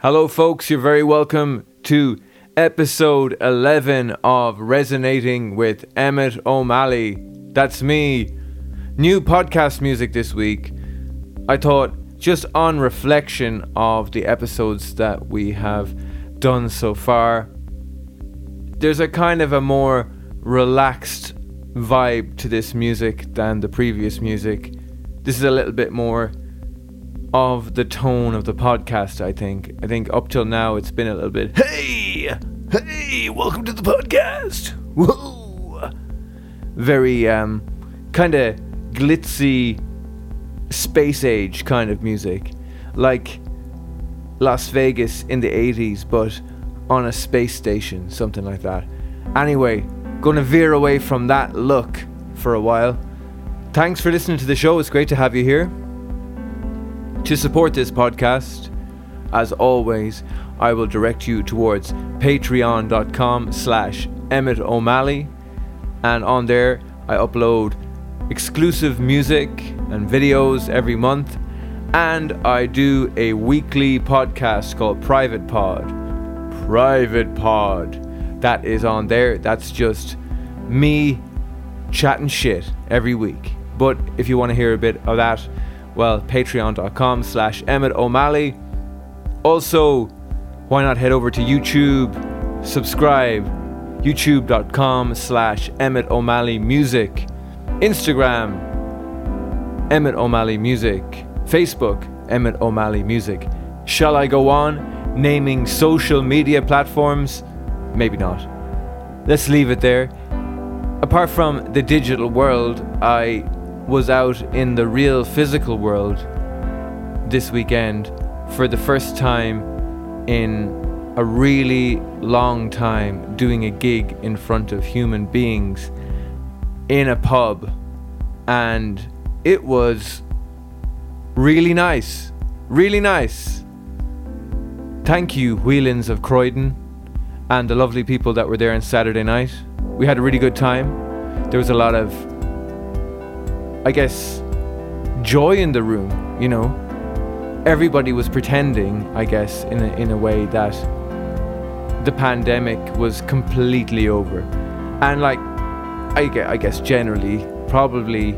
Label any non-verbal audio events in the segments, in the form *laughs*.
Hello, folks. You're very welcome to episode 11 of Resonating with Emmett O'Malley. That's me. New podcast music this week. I thought, just on reflection of the episodes that we have done so far, there's a kind of a more relaxed vibe to this music than the previous music. This is a little bit more of the tone of the podcast, I think. I think up till now it's been a little bit, hey, hey, welcome to the podcast. Whoa. Very um, kind of glitzy, space age kind of music. Like Las Vegas in the 80s, but on a space station, something like that. Anyway, gonna veer away from that look for a while. Thanks for listening to the show. It's great to have you here. To support this podcast, as always, I will direct you towards patreon.com slash Emmett O'Malley. And on there, I upload exclusive music and videos every month. And I do a weekly podcast called Private Pod. Private Pod. That is on there. That's just me chatting shit every week. But if you want to hear a bit of that, well, patreon.com slash Emmett O'Malley. Also, why not head over to YouTube, subscribe, youtube.com slash Emmett O'Malley Music, Instagram, Emmett O'Malley Music, Facebook, Emmett O'Malley Music. Shall I go on naming social media platforms? Maybe not. Let's leave it there. Apart from the digital world, I was out in the real physical world this weekend for the first time in a really long time doing a gig in front of human beings in a pub. And it was really nice really nice. Thank you wheelins of croydon and the lovely people that were there on saturday night. We had a really good time. There was a lot of I guess, joy in the room, you know. Everybody was pretending, I guess, in a, in a way that the pandemic was completely over. And like, I, I guess generally, probably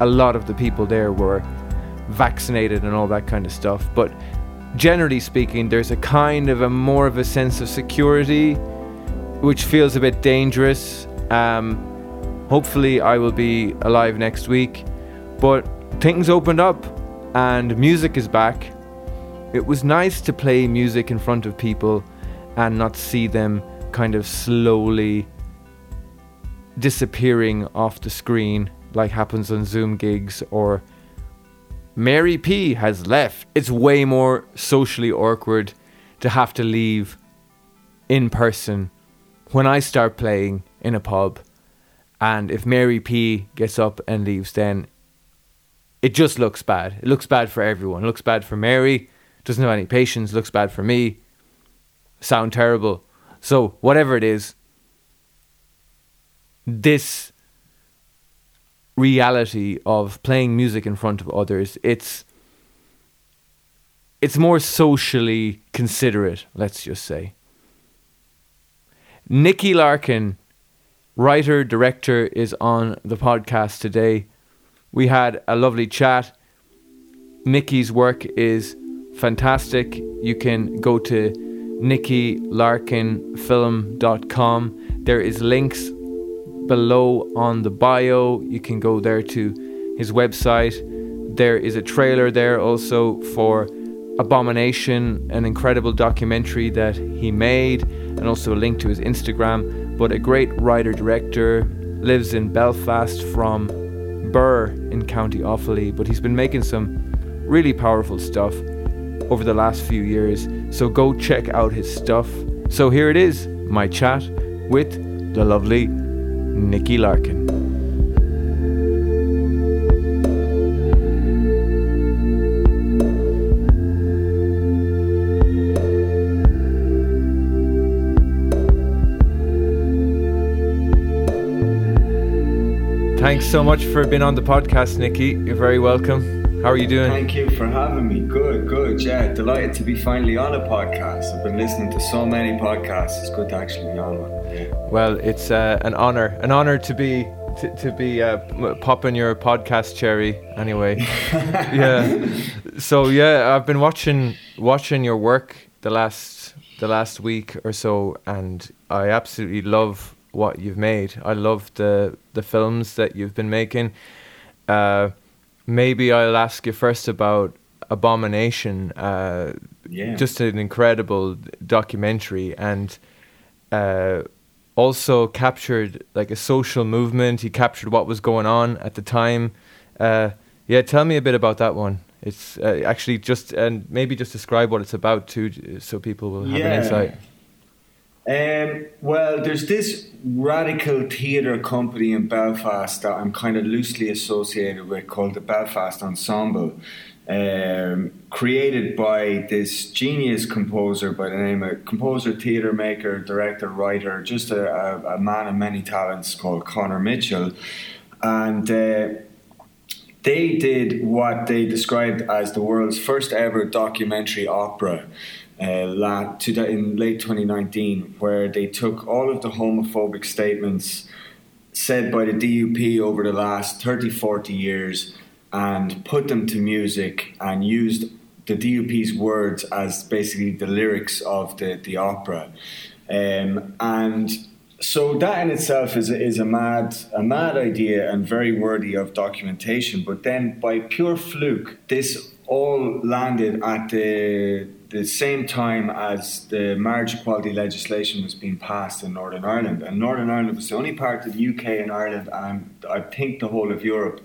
a lot of the people there were vaccinated and all that kind of stuff. But generally speaking, there's a kind of a more of a sense of security, which feels a bit dangerous. Um, Hopefully, I will be alive next week. But things opened up and music is back. It was nice to play music in front of people and not see them kind of slowly disappearing off the screen like happens on Zoom gigs or Mary P has left. It's way more socially awkward to have to leave in person when I start playing in a pub and if Mary P gets up and leaves, then it just looks bad. It looks bad for everyone. It looks bad for Mary. Doesn't have any patience. Looks bad for me. Sound terrible. So whatever it is, this reality of playing music in front of others, it's it's more socially considerate. Let's just say. Nicky Larkin writer, director, is on the podcast today. We had a lovely chat. Nicky's work is fantastic. You can go to nickylarkinfilm.com. There is links below on the bio. You can go there to his website. There is a trailer there also for Abomination, an incredible documentary that he made, and also a link to his Instagram. But a great writer director, lives in Belfast from Birr in County Offaly, but he's been making some really powerful stuff over the last few years. So go check out his stuff. So here it is, my chat with the lovely Nicky Larkin. Thanks so much for being on the podcast, Nicky. You're very welcome. How are you doing? Thank you for having me. Good, good. Yeah, delighted to be finally on a podcast. I've been listening to so many podcasts. It's good to actually be on one. Yeah. Well, it's uh, an honor, an honor to be to, to be uh, popping your podcast cherry. Anyway, *laughs* yeah. So yeah, I've been watching watching your work the last the last week or so, and I absolutely love what you've made. I love the the films that you've been making. Uh, maybe I'll ask you first about Abomination. Uh, yeah. Just an incredible documentary and uh, also captured like a social movement. He captured what was going on at the time. Uh, yeah, tell me a bit about that one. It's uh, actually just and maybe just describe what it's about too, so people will have yeah. an insight. Um, well, there's this radical theatre company in Belfast that I'm kind of loosely associated with called the Belfast Ensemble, um, created by this genius composer by the name of composer, theatre maker, director, writer, just a, a, a man of many talents called Conor Mitchell. And uh, they did what they described as the world's first ever documentary opera uh, in late 2019, where they took all of the homophobic statements said by the DUP over the last 30, 40 years and put them to music and used the DUP's words as basically the lyrics of the, the opera. Um, and so that in itself is is a mad a mad idea and very worthy of documentation. But then by pure fluke, this all landed at the the same time as the marriage equality legislation was being passed in Northern Ireland. And Northern Ireland was the only part of the UK and Ireland, and I think the whole of Europe,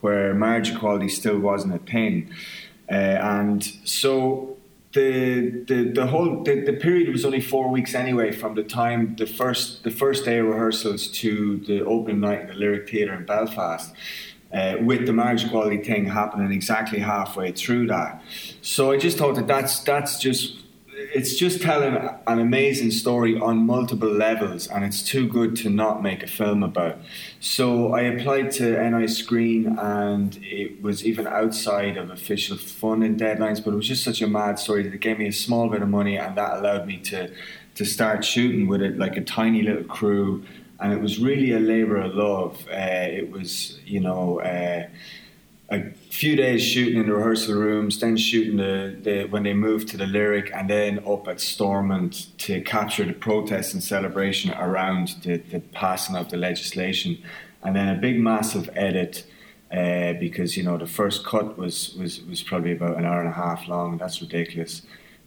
where marriage equality still wasn't a thing. Uh, and so the, the, the whole the, the period was only four weeks anyway from the time the first the first day of rehearsals to the opening night in the Lyric Theatre in Belfast uh, with the marriage equality thing happening exactly halfway through that. So I just thought that that's that's just it's just telling an amazing story on multiple levels, and it's too good to not make a film about. So I applied to NI Screen, and it was even outside of official funding deadlines, but it was just such a mad story that it gave me a small bit of money, and that allowed me to to start shooting with it like a tiny little crew and it was really a labour of love. Uh, it was, you know, uh, a few days shooting in the rehearsal rooms, then shooting the, the when they moved to the lyric, and then up at Stormont to capture the protest and celebration around the, the passing of the legislation, and then a big massive edit. Uh, because you know the first cut was, was was probably about an hour and a half long. That's ridiculous.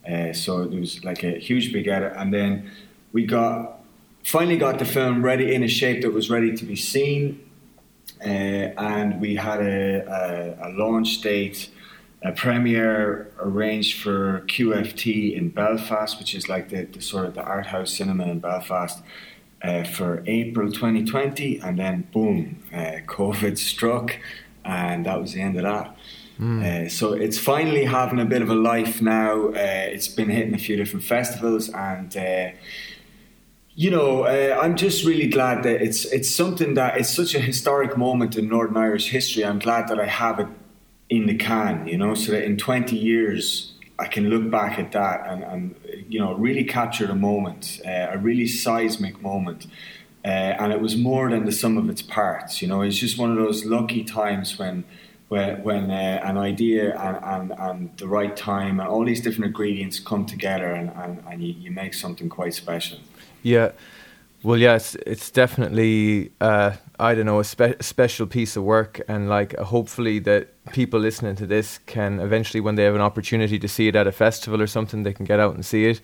Uh, so it was like a huge big edit, and then we got finally got the film ready in a shape that was ready to be seen. Uh, and we had a, a, a, launch date, a premiere arranged for QFT in Belfast, which is like the, the sort of the art house cinema in Belfast, uh, for April 2020. And then boom, uh, COVID struck, and that was the end of that. Mm. Uh, so it's finally having a bit of a life now. Uh, it's been hitting a few different festivals, and uh, you know, uh, I'm just really glad that it's it's something that it's such a historic moment in Northern Irish history. I'm glad that I have it in the can, you know, so that in 20 years I can look back at that and, and you know really capture the moment, uh, a really seismic moment. Uh, and it was more than the sum of its parts. You know, it's just one of those lucky times when when, when uh, an idea and, and, and the right time and all these different ingredients come together and, and, and you, you make something quite special. Yeah. Well, yes, it's definitely uh, I don't know a spe- special piece of work, and like uh, hopefully that people listening to this can eventually, when they have an opportunity to see it at a festival or something, they can get out and see it.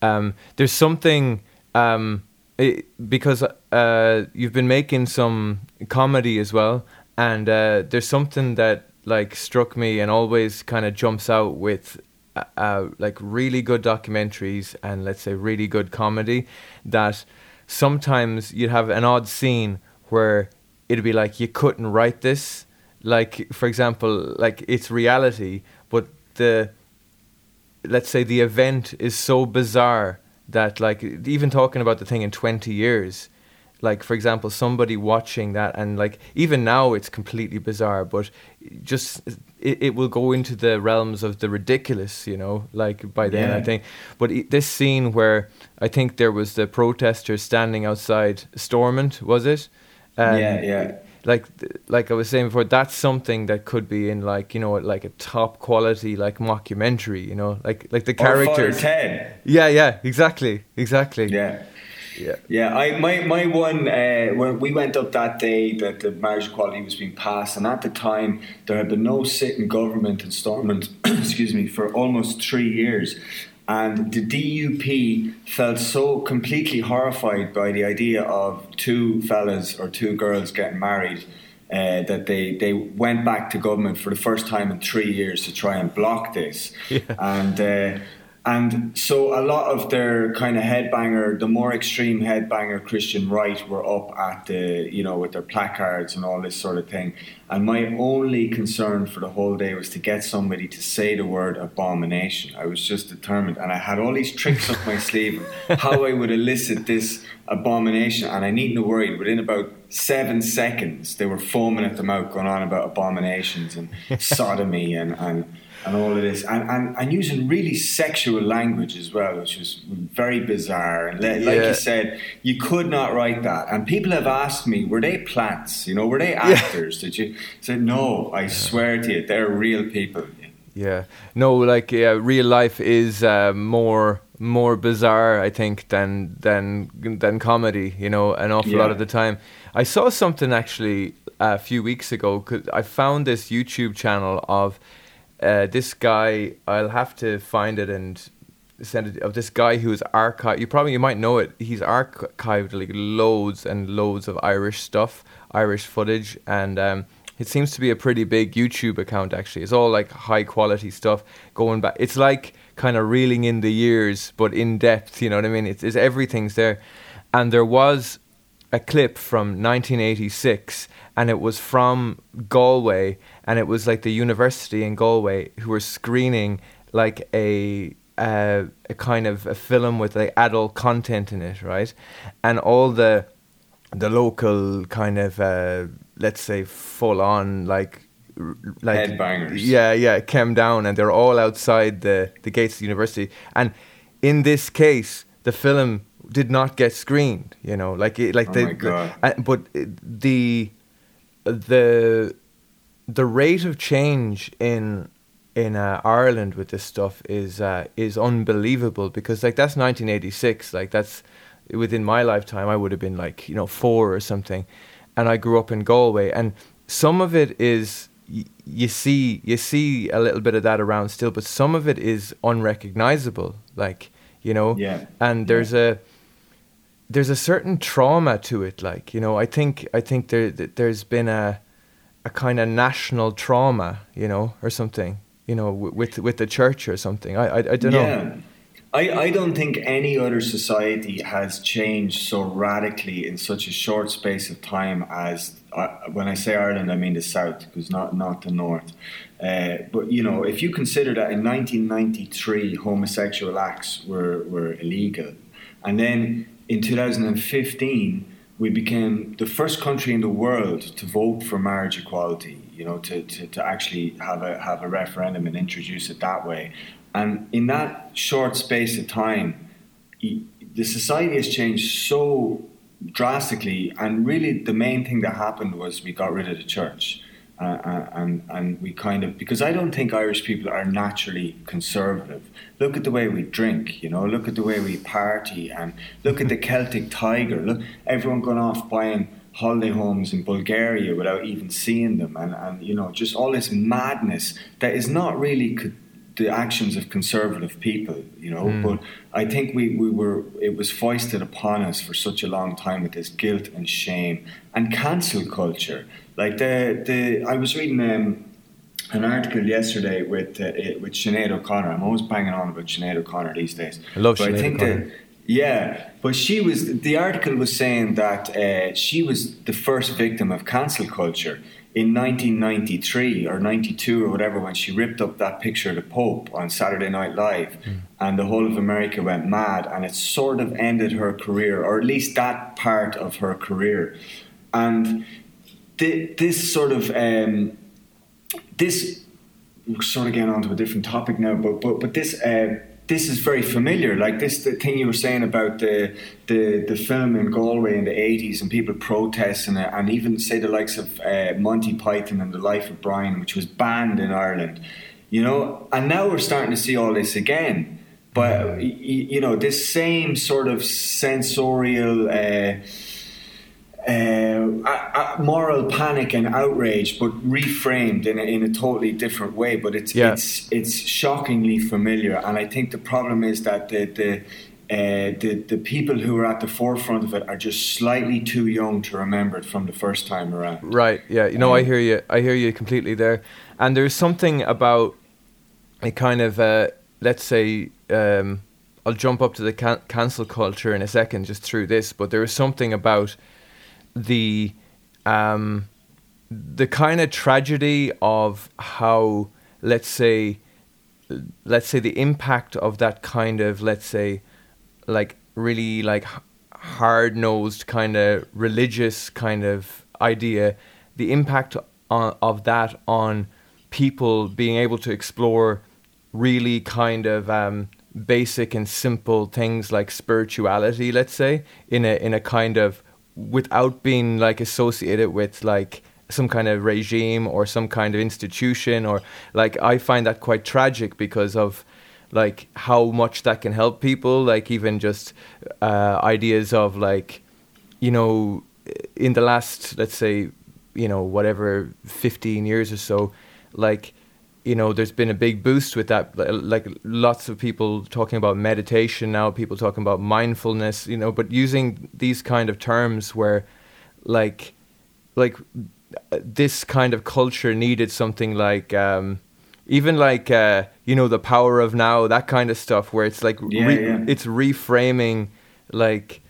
Um, there's something um, it, because uh, you've been making some comedy as well, and uh, there's something that like struck me and always kind of jumps out with uh, like really good documentaries and let's say really good comedy that sometimes you'd have an odd scene where it'd be like you couldn't write this. Like for example like it's reality but the let's say the event is so bizarre that like even talking about the thing in 20 years like for example somebody watching that and like even now it's completely bizarre but just it, it will go into the realms of the ridiculous you know like by then Yeah. i think but i this scene where i think there was the protesters standing outside stormont was it Um, yeah, yeah. like like I was saying before, that's something that could be in like you know like a top quality like mockumentary, you know, like like the characters. Or characters. Ted. Yeah, yeah, exactly, exactly. Yeah. Yeah, Yeah, I my my one uh, when we went up that day that the marriage equality was being passed, and at the time there had been no sitting government in Stormont, *clears throat* excuse me, for almost three years, and the DUP felt so completely horrified by the idea of two fellas or two girls getting married. Uh, that they, they went back to government for the first time in three years to try and block this, *laughs* Yeah. and uh, and so a lot of their kind of headbanger, the more extreme headbanger Christian right were up at the, you know, with their placards and all this sort of thing. And my only concern for the whole day was to get somebody to say the word abomination. I was just determined. And I had all these tricks up my sleeve *laughs* how I would elicit this abomination. And I needn't have worried. Within about seven seconds, they were foaming at the mouth going on about abominations and *laughs* sodomy and, and and all of this, and, and, and using really sexual language as well, which was very bizarre. And like Yeah. you said, you could not write that. And people have asked me, were they plants? You know, were they actors? Did you? Said, no, I swear to you, they're real people. yeah. No, like yeah, real life is uh, more more bizarre, I think, than than than comedy. You know, an awful lot of the time. I saw something actually a few weeks ago. Cause I found this YouTube channel of uh, this guy. I'll have to find it and send it. Of this guy who's archived. You probably you might know it. He's archived like loads and loads of Irish stuff, Irish footage, and. Um, it seems to be a pretty big YouTube account actually. It's all like high quality stuff going back. It's like kind of reeling in the years, but in depth. You know what I mean? It's, it's everything's there, and there was a clip from 1986, and it was from Galway, and it was like the university in Galway who were screening like a uh, a kind of a film with like adult content in it, right? And all the the local kind of uh, let's say full on like like Headbangers. yeah yeah came down and they're all outside the the gates of the university and in this case the film did not get screened you know like it, like Oh the, my God. the- uh, but the the the rate of change in in uh, Ireland with this stuff is uh, is unbelievable because like that's 1986 like that's within my lifetime I would have been like you know 4 or something. And I grew up in Galway. And some of it is y- you see you see a little bit of that around still but some of it is unrecognizable. Like you know? Yeah. and there's a there's a certain trauma to it. Like you know i think i think there there's been a a kind of national trauma you know or something you know with with the church or something i i, I don't know yeah. I, I don't think any other society has changed so radically in such a short space of time as uh, when I say Ireland, I mean the south, because not not the north. Uh, but you know, if you consider that in 1993 homosexual acts were were illegal, and then in 2015 we became the first country in the world to vote for marriage equality. You know, to, to, to actually have a have a referendum and introduce it that way. And in that short space of time, the society has changed so drastically. And really, the main thing that happened was we got rid of the church. Uh, and and we kind of because I don't think Irish people are naturally conservative. Look at the way we drink, you know. Look at the way we party, and look at the Celtic Tiger. Look, everyone going off buying holiday homes in Bulgaria without even seeing them, and and you know just all this madness that is not really co- the actions of conservative people, you know. But I think we, we were it was foisted upon us for such a long time with this guilt and shame and cancel culture. Like the the I was reading um, an article yesterday with uh, it- with Sinead O'Connor. I'm always banging on about Sinead O'Connor these days. I love but Sinead I think O'Connor. that yeah, but she was the article was saying that uh, she was the first victim of cancel culture in 1993 or 92 or whatever when she ripped up that picture of the Pope on Saturday Night Live mm. and the whole of America went mad and it sort of ended her career or at least that part of her career and th- this sort of um, this we're sort of getting onto a different topic now but but but this uh, this is very familiar. Like this, the thing you were saying about the the, the film in Galway in the eighties and people protesting it, and even say the likes of uh, Monty Python and the Life of Brian, which was banned in Ireland. You know, and now we're starting to see all this again. But you know, this same sort of sensorial. Uh, uh, moral panic and outrage, but reframed in a, in a totally different way. But it's yeah. it's it's shockingly familiar, and I think the problem is that the the. Uh, the the people who are at the forefront of it are just slightly too young to remember it from the first time around. Right. Yeah. You know, um, I hear you. I hear you completely there. And there's something about a kind of uh, let's say um, I'll jump up to the can- cancel culture in a second just through this, but there is something about the um, the kind of tragedy of how let's say let's say the impact of that kind of let's say like really like hard nosed kind of religious kind of idea the impact on, of that on people being able to explore really kind of um, basic and simple things like spirituality let's say in a in a kind of without being like associated with like some kind of regime or some kind of institution or like I find that quite tragic because of like how much that can help people like even just uh, ideas of like you know in the last let's say you know whatever 15 years or so like you know, there's been a big boost with that. Like lots of people talking about meditation now, people talking about mindfulness, you know, but using these kind of terms where, like, like this kind of culture needed something like, um, even like, uh, you know, the power of now, that kind of stuff, where it's like, yeah, re- yeah. it's reframing, like,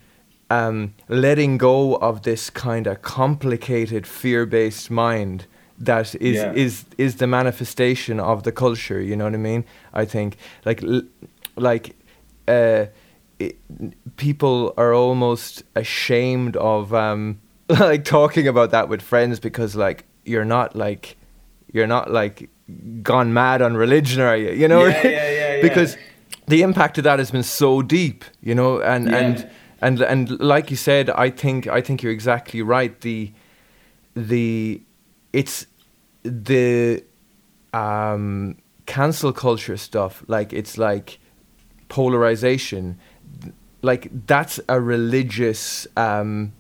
um, letting go of this kind of complicated fear-based mind that is yeah. is is the manifestation of the culture. You know what I mean? I think like like uh, it, people are almost ashamed of um, *laughs* like talking about that with friends because like you're not like you're not like gone mad on religion, are you? You know, yeah, yeah, yeah, because the impact of that has been so deep. You know, and and and and like you said, I think I think you're exactly right. The the it's the um, cancel culture stuff. Like it's like polarization. Like that's a religious um,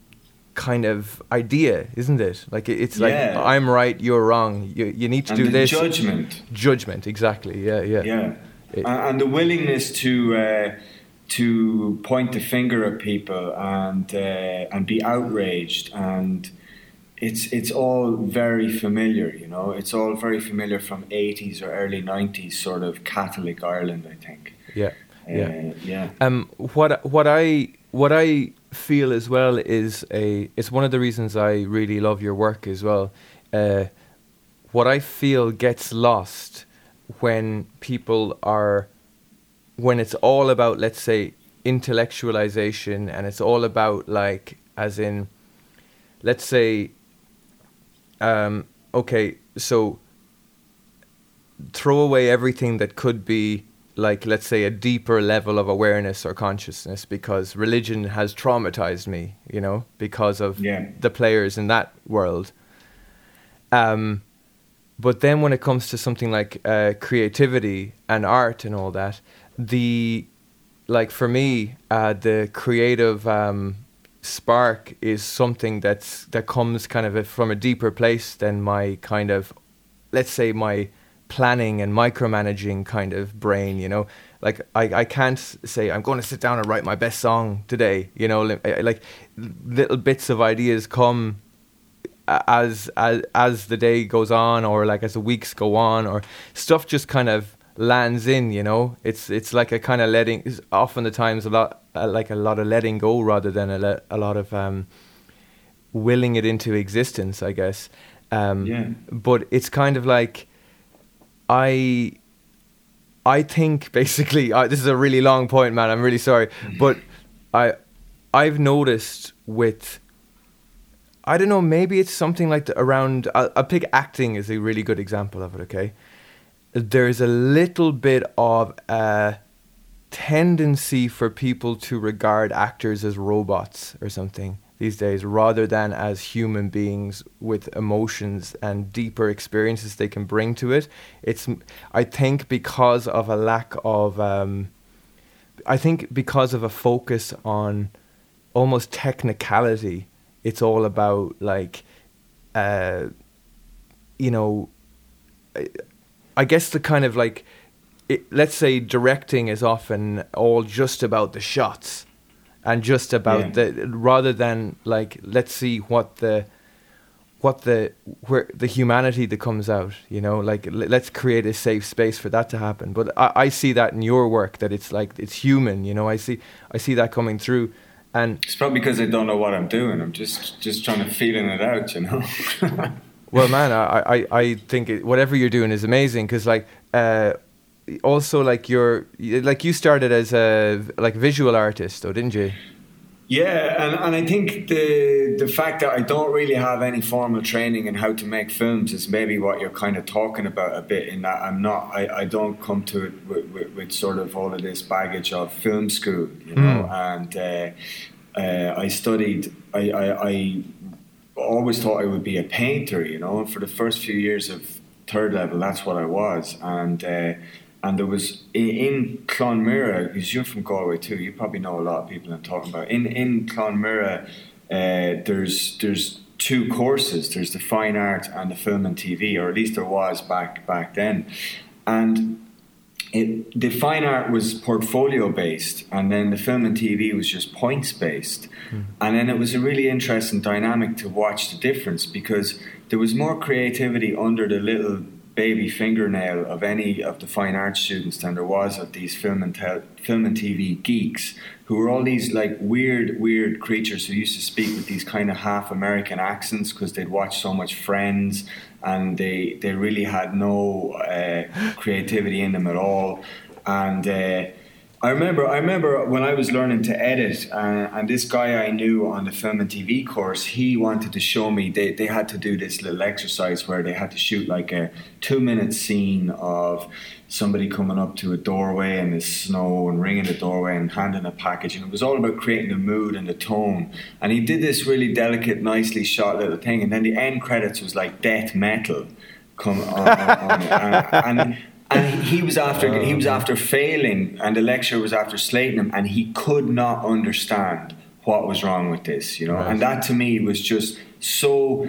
kind of idea, isn't it? Like it's like yeah. I'm right, you're wrong. You you need to and do this. Judgment. Judgment. Exactly. Yeah. Yeah. Yeah. It, and the willingness to. Uh, to point the finger at people and uh, and be outraged and it's it's all very familiar, you know. It's all very familiar from eighties or early nineties sort of Catholic Ireland, I think. Yeah, uh, yeah, yeah. Um, what what I what I feel as well is a it's one of the reasons I really love your work as well. Uh, what I feel gets lost when people are when it's all about let's say intellectualization and it's all about like as in let's say um, okay, so throw away everything that could be like let's say a deeper level of awareness or consciousness because religion has traumatized me you know because of yeah. the players in that world um, but then when it comes to something like uh, creativity and art and all that the like for me uh, the creative um, spark is something that's that comes kind of a, from a deeper place than my kind of let's say my planning and micromanaging kind of brain you know? Like I, I can't say i'm going to sit down and write my best song today you know? Like little bits of ideas come as as as the day goes on or like as the weeks go on or stuff just kind of lands in you know? It's it's like a kind of letting often the times a lot uh, like a lot of letting go rather than a, le- a lot of um, willing it into existence, I guess. Um, Yeah. But it's kind of like I I think *laughs* basically I, this is a really long point, man. I'm really sorry, but I I've noticed with I don't know maybe it's something like the, around I'll, I'll pick acting as a really good example of it. Okay, there's a little bit of a tendency for people to regard actors as robots or something these days rather than as human beings with emotions and deeper experiences they can bring to it. It's i think because of a lack of um, i think because of a focus on almost technicality it's all about like uh, you know I, I guess the kind of like it, let's say directing is often all just about the shots and just about Yeah. the rather than like let's see what the what the where the humanity that comes out you know like l- let's create a safe space for that to happen but I, I see that in your work that it's like it's human you know i see i see that coming through and It's probably because I don't know what I'm doing. I'm just just trying to feeling it out, you know. *laughs* Well, man, I I, I think it, whatever you're doing is amazing because like uh, also like you're like you started as a like visual artist, though, didn't you? Yeah, and, and I think the the fact that I don't really have any formal training in how to make films is maybe what you're kind of talking about a bit. In that I'm not, I, I don't come to it with, with, with sort of all of this baggage of film school, you know. And uh, uh, I studied, I, I, I always thought I would be a painter, you know. And for the first few years of third level, that's what I was. And uh, and there was in, Cluain Mhuire, because you're from Galway too. You probably know a lot of people I'm talking about. In in Cluain Mhuire, uh, there's there's two courses. There's the fine art and the film and TV, or at least there was back back then. And it, the fine art was portfolio based, and then the film and TV was just points based. And then it was a really interesting dynamic to watch the difference because there was more creativity under the little baby fingernail of any of the fine art students than there was of these film and tel- film and TV geeks who were all these like weird weird creatures who used to speak with these kind of half American accents because they'd watched so much Friends and they they really had no uh, creativity in them at all and. Uh, I remember, I remember when I was learning to edit, uh, and this guy I knew on the film and TV course, he wanted to show me. They, they had to do this little exercise where they had to shoot like a two minute scene of somebody coming up to a doorway and the snow and ringing the doorway and handing a package, and it was all about creating the mood and the tone. And he did this really delicate, nicely shot little thing, and then the end credits was like death metal come on, on, on and, and and he was after he was after failing, and the lecturer was after slating him, and he could not understand what was wrong with this, you know. Right. And that to me was just so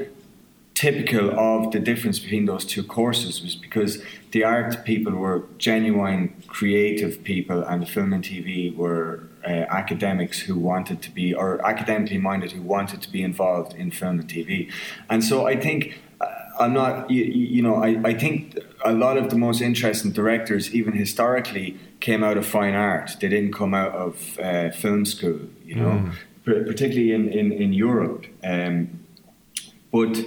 typical of the difference between those two courses was because the art people were genuine creative people and the film and TV were uh, academics who wanted to be or academically minded who wanted to be involved in film and TV and so I think uh, I'm not you, you know I, I think a lot of the most interesting directors even historically came out of fine art they didn't come out of uh, film school you know P- particularly in, in, in Europe um, but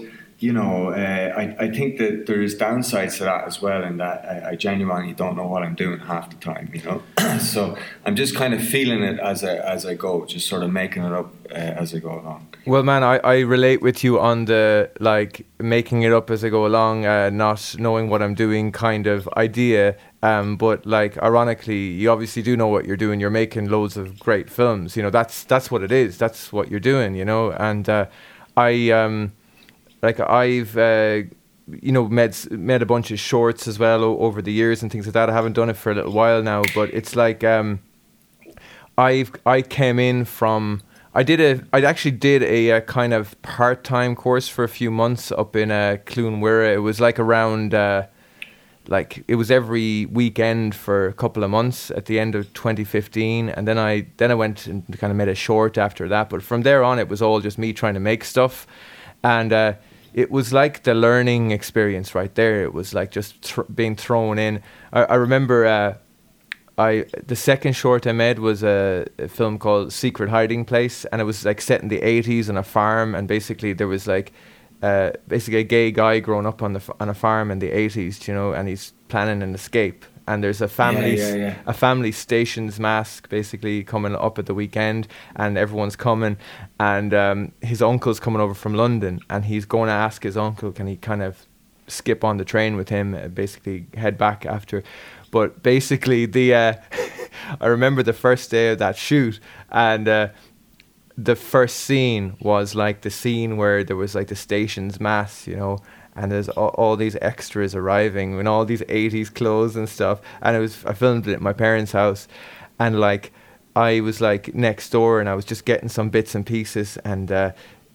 you know, uh, I, I think that there is downsides to that as well, in that I, I genuinely don't know what I'm doing half the time. You know, *clears throat* so I'm just kind of feeling it as I as I go, just sort of making it up uh, as I go along. Well, man, I, I relate with you on the like making it up as I go along, uh, not knowing what I'm doing kind of idea. Um, but like, ironically, you obviously do know what you're doing. You're making loads of great films. You know, that's that's what it is. That's what you're doing. You know, and uh, I um, like I've uh, you know made made a bunch of shorts as well over the years and things like that. I haven't done it for a little while now, but it's like um, I've I came in from I did a I actually did a, uh kind of part time course for a few months up in uh, Cluain Mhuire. It was like around uh, like it was every weekend for a couple of months at the end of 2015, and then I then I went and kind of made a short after that. But from there on, it was all just me trying to make stuff, and. Uh, it was like the learning experience right there. It was like just thr being thrown in. I, I remember uh, I the second short I made was a, a film called Secret Hiding Place, and it was like set in the eighties on a farm, and basically there was like uh, basically a gay guy growing up on the f- on a farm in the eighties, you know, and he's planning an escape. And there's a family, yeah, yeah. a family stations mass basically coming up at the weekend, and everyone's coming, and um, his uncle's coming over from London, and he's going to ask his uncle, can he kind of skip on the train with him, uh, basically head back after. But basically, the uh, *laughs* I remember the first day of that shoot, and uh, the first scene was like the scene where there was like the station's mass, you know, and there's all, all these extras arriving in all these 80s clothes and stuff. And it was, I filmed it at my parents' house, and like, I was like next door and I was just getting some bits and pieces and, uh,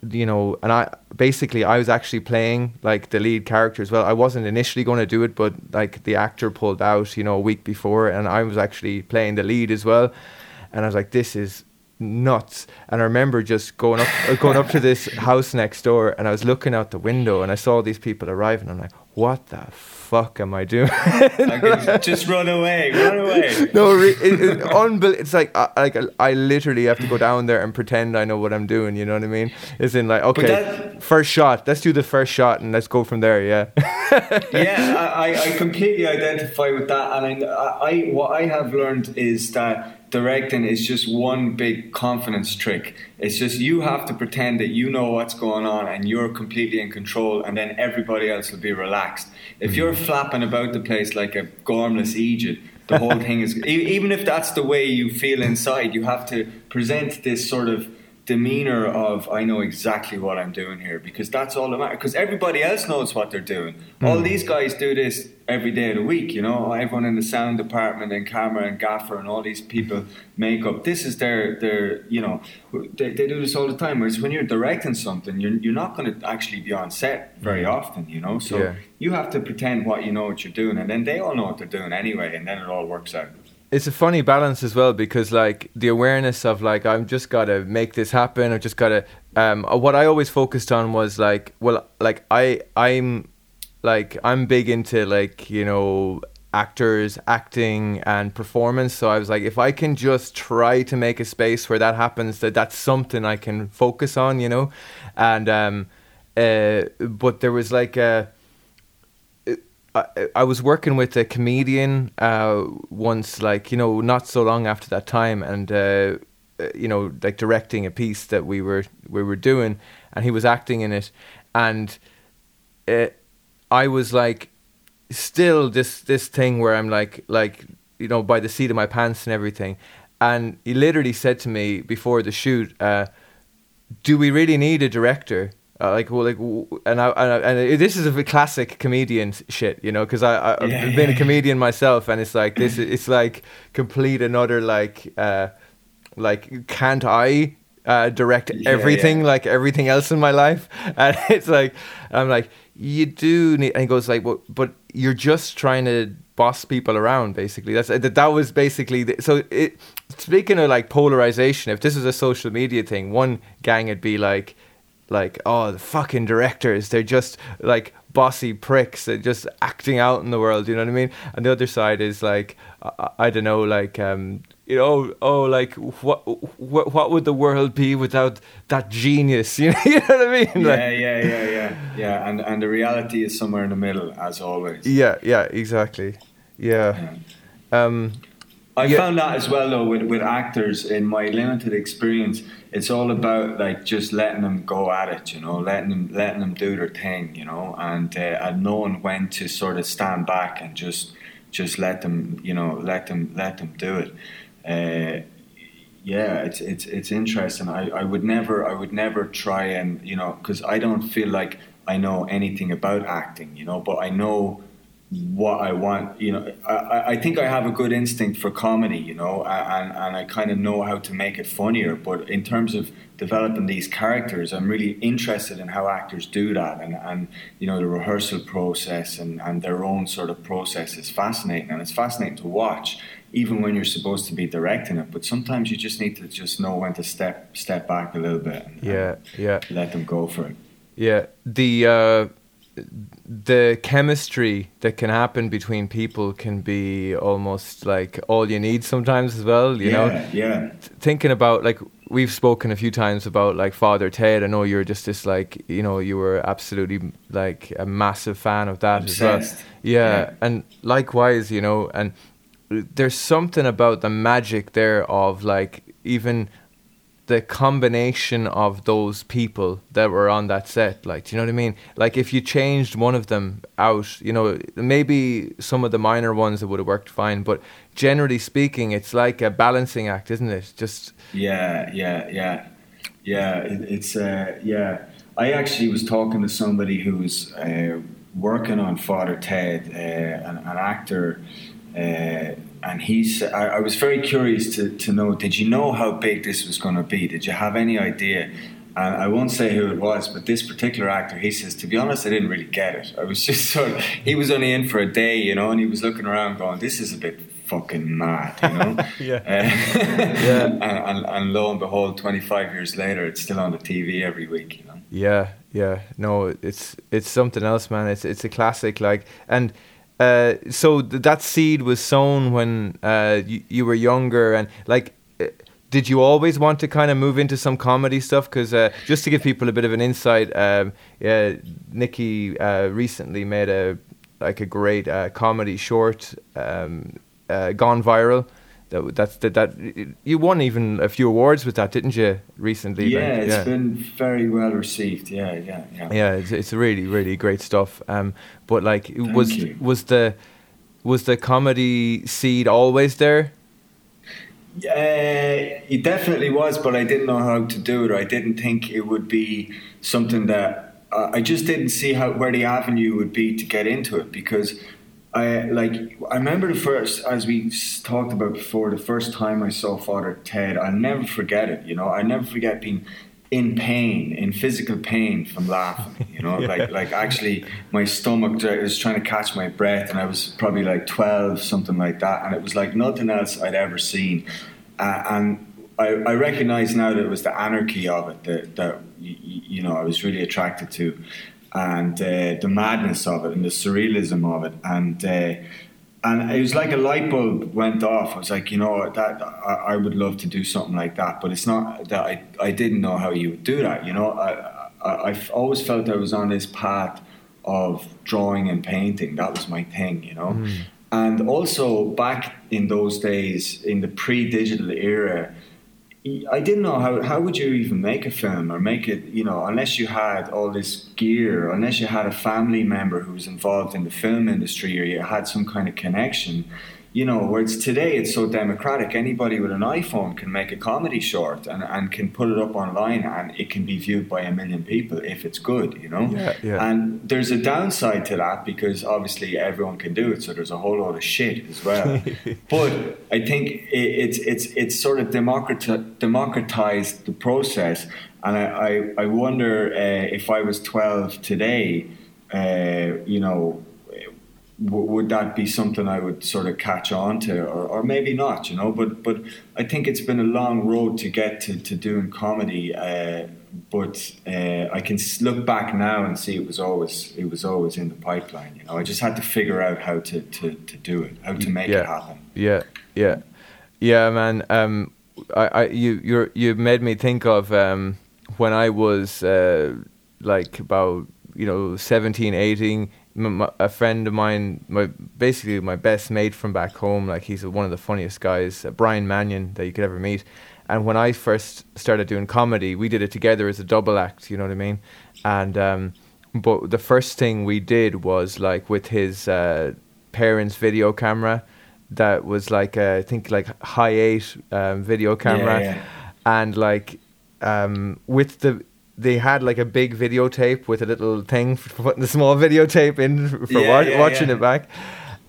you know, and I basically I was actually playing like the lead character as well. I wasn't initially going to do it, but like the actor pulled out, you know, a week before, and I was actually playing the lead as well. And I was like, this is nuts. And I remember just going up, uh, going up to this *laughs* house next door, and I was looking out the window, and I saw these people arriving. I'm like, what the fuck am I doing? *laughs* Like, just run away, run away. no, it, it, unbel- It's like I, like I literally have to go down there and pretend I know what I'm doing. You know what I mean? It's in like okay, that- first shot. Let's do the first shot and let's go from there. Yeah. *laughs* yeah, I, I- I completely identify with that, and I, I, what I have learned is that directing is just one big confidence trick. It's just you have to pretend that you know what's going on and you're completely in control, and then everybody else will be relaxed. If mm-hmm. you're flapping about the place like a gormless eejit, the whole thing is even if that's the way you feel inside, you have to present this sort of demeanor of I know exactly what I'm doing here because that's all that matters because everybody else knows what they're doing. All mm-hmm. these guys do this every day of the week, you know. Everyone in the sound department and camera and gaffer and all these people make up. This is their their you know they, they do this all the time. Whereas when you're directing something, you're you're not going to actually be on set very often, you know. So Yeah. you have to pretend what you know what you're doing, and then they all know what they're doing anyway, and then it all works out. it's a funny balance as well because like the awareness of like I'm just gotta make this happen. I just gotta. Um, uh, what I always focused on was like, well, like I I'm like I'm big into like you know actors acting and performance. So i was like if i can just try to make a space where that happens that that's something i can focus on you know? And um uh but there was like a I, I was working with a comedian uh, once, like you know, not so long after that time, and uh, uh, you know, like directing a piece that we were we were doing, and he was acting in it, and uh, I was like, still this this thing where I'm like like you know by the seat of my pants and everything, and he literally said to me before the shoot, uh, "Do we really need a director?" Uh, like well, like, and I, and, I, and this is a classic comedian shit, you know, because I, I I've Yeah, been a yeah. *laughs* comedian myself, and it's like this, it's like complete another like, uh, like can't I uh, direct Yeah, everything yeah. like everything else in my life, *laughs* and it's like I'm like you do need, and he goes like, well, but you're just trying to boss people around, basically. That's uh, that. That was basically the, so. It speaking of like polarization, if this was a social media thing, one gang would be like like oh the fucking directors they're just like bossy pricks they're just acting out in the world you know what i mean? And the other side is like i, I don't know like um you know oh like what what what would the world be without that genius? You *laughs* know, you know what i mean? Yeah, like, yeah, yeah, yeah, yeah. And and the reality is somewhere in the middle, as always. yeah yeah exactly. Yeah. Um I Yeah. found that as well though with, with actors in my limited experience. It's all about like just letting them go at it, you know, letting them letting them do their thing, you know, and uh, and knowing when to sort of stand back and just just let them, you know, let them let them do it. Uh, yeah, it's it's it's interesting. I, I would never I would never try and you know because I don't feel like I know anything about acting, you know, but I know what I want. You know, I- I, think I have a good instinct for comedy, you know, and and I kind of know how to make it funnier. But in terms of developing these characters, I'm really interested in how actors do that, and and you know the rehearsal process and and their own sort of process is fascinating, and it's fascinating to watch even when you're supposed to be directing it. But sometimes you just need to just know when to step step back a little bit and, yeah yeah and let them go for it. Yeah, the uh, the chemistry that can happen between people can be almost like all you need sometimes as well. You know, yeah, yeah. thinking about like we've spoken a few times about like Father Ted. I know you're just this like you know you were absolutely like a massive fan of that Obsessed. as well. Yeah, Yeah. and likewise, you know, and uh, there's something about the magic there of like even the combination of those people that were on that set like do you know what i mean like if you changed one of them out you know maybe some of the minor ones that would have worked fine but generally speaking it's like a balancing act isn't it just Yeah, yeah, yeah, yeah. It, it's uh, yeah. I actually was talking to somebody who was uh, working on Father Ted, uh, an, an actor, uh, and he's. I, I was very curious to, to know. Did you know how big this was going to be? Did you have any idea? And I won't say who it was, but this particular actor, he says, to be honest, I didn't really get it. I was *laughs* just sort of, he was only in for a day, you know, and he was looking around going, this is a bit fucking mad, you know? *laughs* Yeah. Uh, *laughs* Yeah. and, and, and lo and behold, 25 years later, it's still on the TV every week, you know? Yeah, yeah. No, it's it's something else, man. It's it's a classic, like, and uh, so th- that seed was sown when uh, you, you were younger, and like, uh, did you always want to kind of move into some comedy stuff? Because uh, just to give people a bit of an insight, um, Nicky uh, recently made a like a great comedy short, um, gone viral. That that's that, that you won even a few awards with that, didn't you? Recently, Yeah, like, it's been very well received. Yeah, yeah, yeah. yeah it's, it's really really great stuff um but like was you. was the was the comedy seed always there Uh, it definitely was, but I didn't know how to do it. Or I didn't think it would be something that uh, I just didn't see how where the avenue would be to get into it because I like I remember the first as we talked about before the first time I saw Father Ted. I'll never forget it. You know, I never forget being in pain, in physical pain from laughing. You know, *laughs* like like actually my stomach was trying to catch my breath, and I was probably like twelve, something like that, and it was like nothing else I'd ever seen. Uh, and I, I recognize now that it was the anarchy of it that that y- y- you know I was really attracted to, and uh, the madness of it and the surrealism of it, and. Uh, and it was like a light bulb went off. I was like, you know, that I, I would love to do something like that, but it's not that I, I didn't know how you would do that. You know, I, I I've always felt I was on this path of drawing and painting. That was my thing, you know. And also back in those days, in the pre-digital era, I didn't know how how would you even make a film or make it you know unless you had all this gear unless you had a family member who was involved in the film industry or you had some kind of connection you know whereas today it's so democratic anybody with an iphone can make a comedy short and, and can put it up online and it can be viewed by a million people if it's good you know Yeah, yeah. and there's a downside to that because obviously everyone can do it so there's a whole lot of shit as well *laughs* but I think it, it's it's it's sort of democrati- democratized the process, and I I, I wonder uh, if I was twelve today, uh, you know. W- would that be something I would sort of catch on to, or, or maybe not, you know? But but I think it's been a long road to get to, to doing comedy. Uh, but uh, I can look back now and see it was always it was always in the pipeline. You know, I just had to figure out how to, to, to do it, how to make yeah. it happen. Yeah, yeah, yeah, man. Um, I, I, you, you, you made me think of um when I was uh like about you know 17, 18. M- m- a friend of mine, my basically my best mate from back home, like he's one of the funniest guys, uh, Brian Mannion, that you could ever meet. And when I first started doing comedy, we did it together as a double act. You know what I mean? And um, but the first thing we did was like with his uh, parents' video camera, that was like a, I think like high eight um, video camera, yeah. and like um, with the they had like a big videotape with a little thing for putting the small *laughs* videotape in for Yeah, wa- yeah, watching yeah. it back,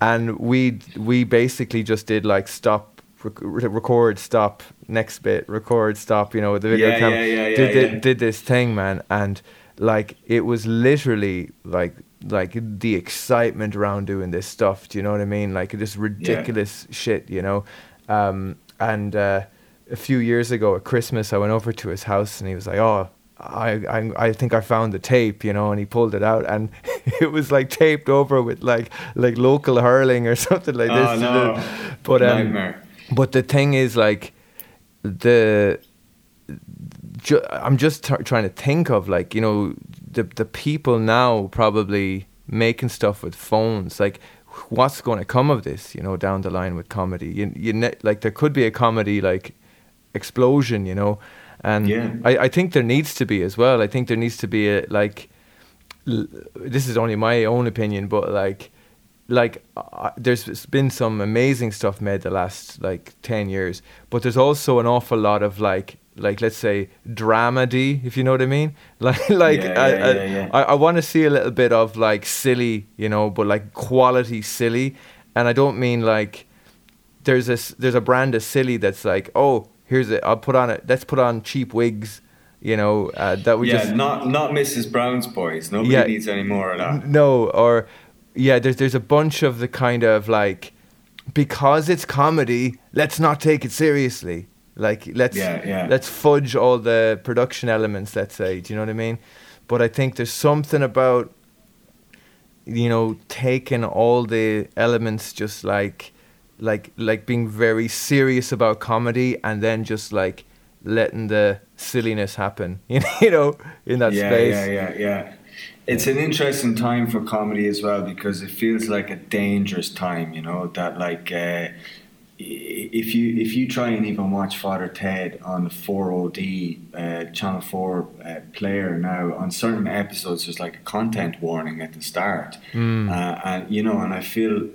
and we we basically just did like stop. rec- Record, stop, next bit, record, stop. You know, with the video Yeah, camera. yeah, yeah, yeah, did, yeah. did this thing, man, and like it was literally like like the excitement around doing this stuff. Do you know what I mean? Like this ridiculous shit, you know. Um, and uh, a few years ago at Christmas, I went over to his house, and he was like, "Oh." I, I I think I found the tape, you know, and he pulled it out, and *laughs* it was like taped over with like like local hurling or *laughs* something like this. Oh, no. But um, Nightmare. but the thing is, like, the ju- I'm just t- trying to think of like you know the the people now probably making stuff with phones like what's going to come of this you know down the line with comedy you, you ne- like there could be a comedy like explosion you know and Yeah. I, I think there needs to be as well i think there needs to be a like l- this is only my own opinion but like like uh, there's been some amazing stuff made the last like 10 years but there's also an awful lot of like like let's say dramedy if you know what i mean *laughs* like like Yeah, I, yeah, I, yeah. I, I want to see a little bit of like silly you know but like quality silly and i don't mean like there's a there's a brand of silly that's like oh here's it i'll put on it let's put on cheap wigs you know uh, that we yeah, just not not Mrs. Brown's boys. Nobody Yeah. needs any more of that. no, or yeah, there's there's a bunch of the kind of like because it's comedy, let's not take it seriously. Like let's Yeah, yeah. let's fudge all the production elements. Let's say, do you know what I mean? But I think there's something about you know taking all the elements, just like like like being very serious about comedy, and then just like letting the silliness happen. *laughs* You know, in that yeah, space. Yeah, yeah, yeah. It's an interesting time for comedy as well because it feels like a dangerous time. You know that like uh, if you if you try and even watch Father Ted on the four OD uh, Channel Four uh, player now on certain episodes, there's like a content warning at the start, Mm. uh, and you know, and I feel,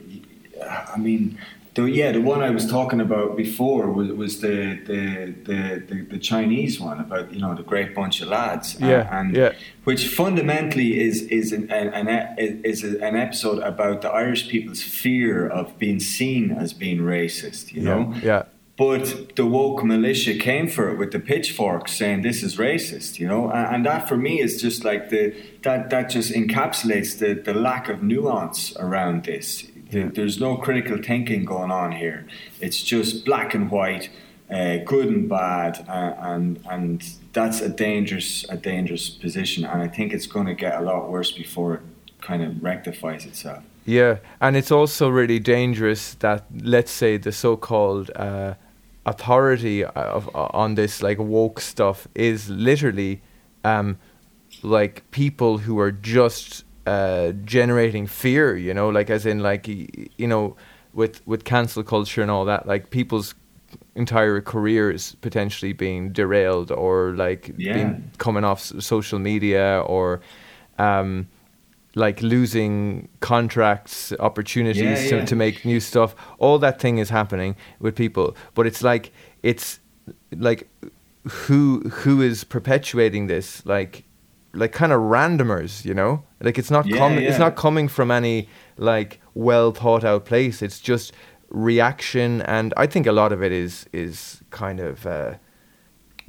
I mean. The, yeah, the one I was talking about before was, was the, the, the, the, the Chinese one about you know the great bunch of lads, Uh, Yeah, and yeah. which fundamentally is is an, an, an is an episode about the Irish people's fear of being seen as being racist, you know. yeah. But the woke militia came for it with the pitchforks, saying this is racist, you know, and, and that for me is just like the that that just encapsulates the the lack of nuance around this. Yeah. There's no critical thinking going on here. It's just black and white, uh, good and bad, uh, and and that's a dangerous a dangerous position. And I think it's going to get a lot worse before it kind of rectifies itself. Yeah, and it's also really dangerous that let's say the so-called uh, authority of on this like woke stuff is literally um, like people who are just uh, generating fear. You know, like as in like you know with with cancel culture and all that, like people's entire careers potentially being derailed or like Yeah. being coming off social media or um, like losing contracts, opportunities Yeah, to, yeah. to make new stuff. All that thing is happening with people, but it's like it's like who who is perpetuating this? Like like kind of randomers, you know? Like it's not Yeah, coming. It's not coming from any like well thought out place. It's just reaction, and I think a lot of it is is kind of uh,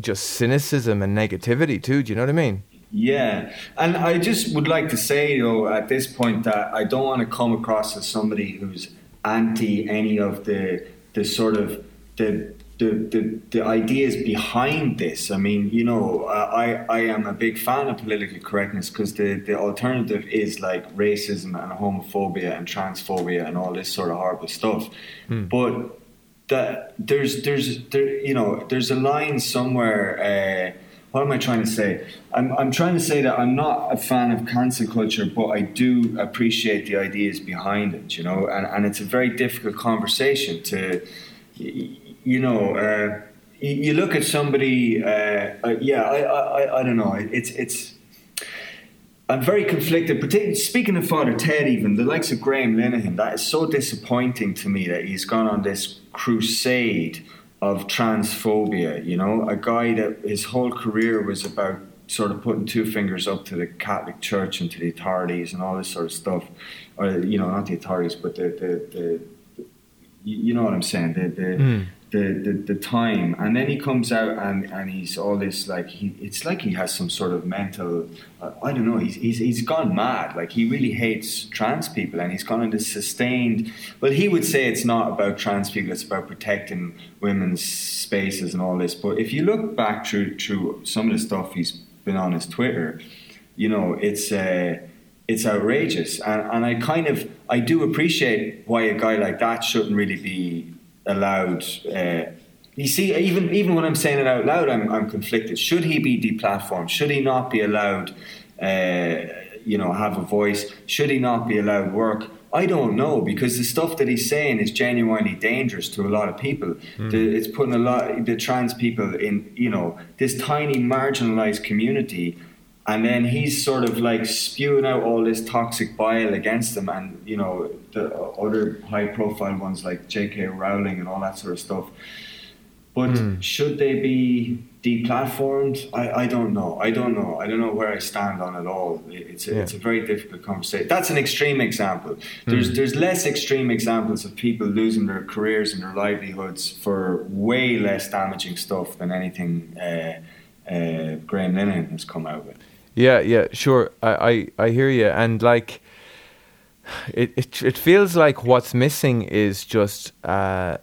just cynicism and negativity too. Do you know what I mean? Yeah, and I just would like to say, you know, at this point that I don't want to come across as somebody who's anti any of the the sort of the the, the, the ideas behind this. I mean, you know, I, I am a big fan of political correctness because the, the alternative is like racism and homophobia and transphobia and all this sort of horrible stuff. But that there's there's there you know there's a line somewhere. Uh, what am I trying to say? I'm I'm trying to say that I'm not a fan of cancel culture, but I do appreciate the ideas behind it. You know, and and it's a very difficult conversation to, you know. Uh, you you look at somebody, uh, uh, yeah, I, I, I- don't know. It's, it's, I'm very conflicted. Speaking of Father Ted, even the likes of Graham Linehan, that is so disappointing to me that he's gone on this crusade of transphobia. You know, a guy that his whole career was about sort of putting two fingers up to the Catholic Church and to the authorities and all this sort of stuff, or you know, not the authorities, but the the, the, you know what I'm saying, the the, Mm. The, the the time, and then he comes out and, and he's all this like he it's like he has some sort of mental uh, I don't know he's, he's he's gone mad. Like he really hates trans people and he's gone into sustained well he would say it's not about trans people it's about protecting women's spaces and all this. But if you look back through through some of the stuff he's been on his Twitter you know it's uh, it's outrageous. And, and I kind of I do appreciate why a guy like that shouldn't really be allowed uh, you see, even even when I'm saying it out loud, I'm I'm conflicted. Should he be deplatformed? Should he not be allowed? Uh, you know, have a voice? Should he not be allowed work? I don't know because the stuff that he's saying is genuinely dangerous to a lot of people. Mm. The, it's putting a lot the trans people in you know this tiny marginalized community, and then he's sort of like spewing out all this toxic bile against them, and you know the other high profile ones like J.K. Rowling and all that sort of stuff. But mm. should they be deplatformed? I, I don't know. I don't know. I don't know where I stand on it all. It's a, yeah. it's a very difficult conversation. That's an extreme example. There's mm. there's less extreme examples of people losing their careers and their livelihoods for way less damaging stuff than anything uh, uh, Graham Linehan has come out with. Yeah, yeah, sure. I, I, I hear you. And like, it, it, it feels like what's missing is just. Uh,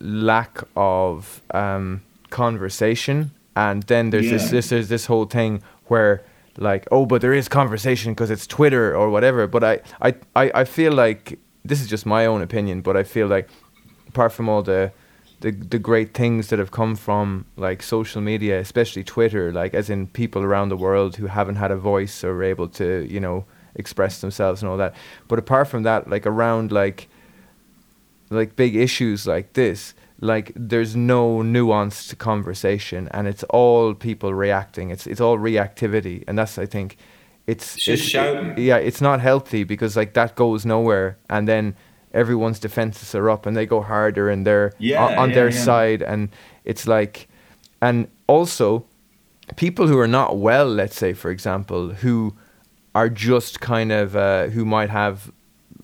lack of um, conversation, and then there's yeah. this, this there's this whole thing where like oh, but there is conversation because it's Twitter or whatever. But I, I I I feel like this is just my own opinion, but I feel like apart from all the the the great things that have come from like social media, especially Twitter, like as in people around the world who haven't had a voice or able to, you know, express themselves and all that. But apart from that, like around like like big issues like this, like there's no nuanced conversation, and it's all people reacting. It's it's all reactivity, and that's I think it's, it's just shouting. It, yeah, it's not healthy because like that goes nowhere, and then everyone's defenses are up and they go harder and they're yeah, on, on yeah, their yeah. side, and it's like, and also people who are not well, let's say for example, who are just kind of uh, who might have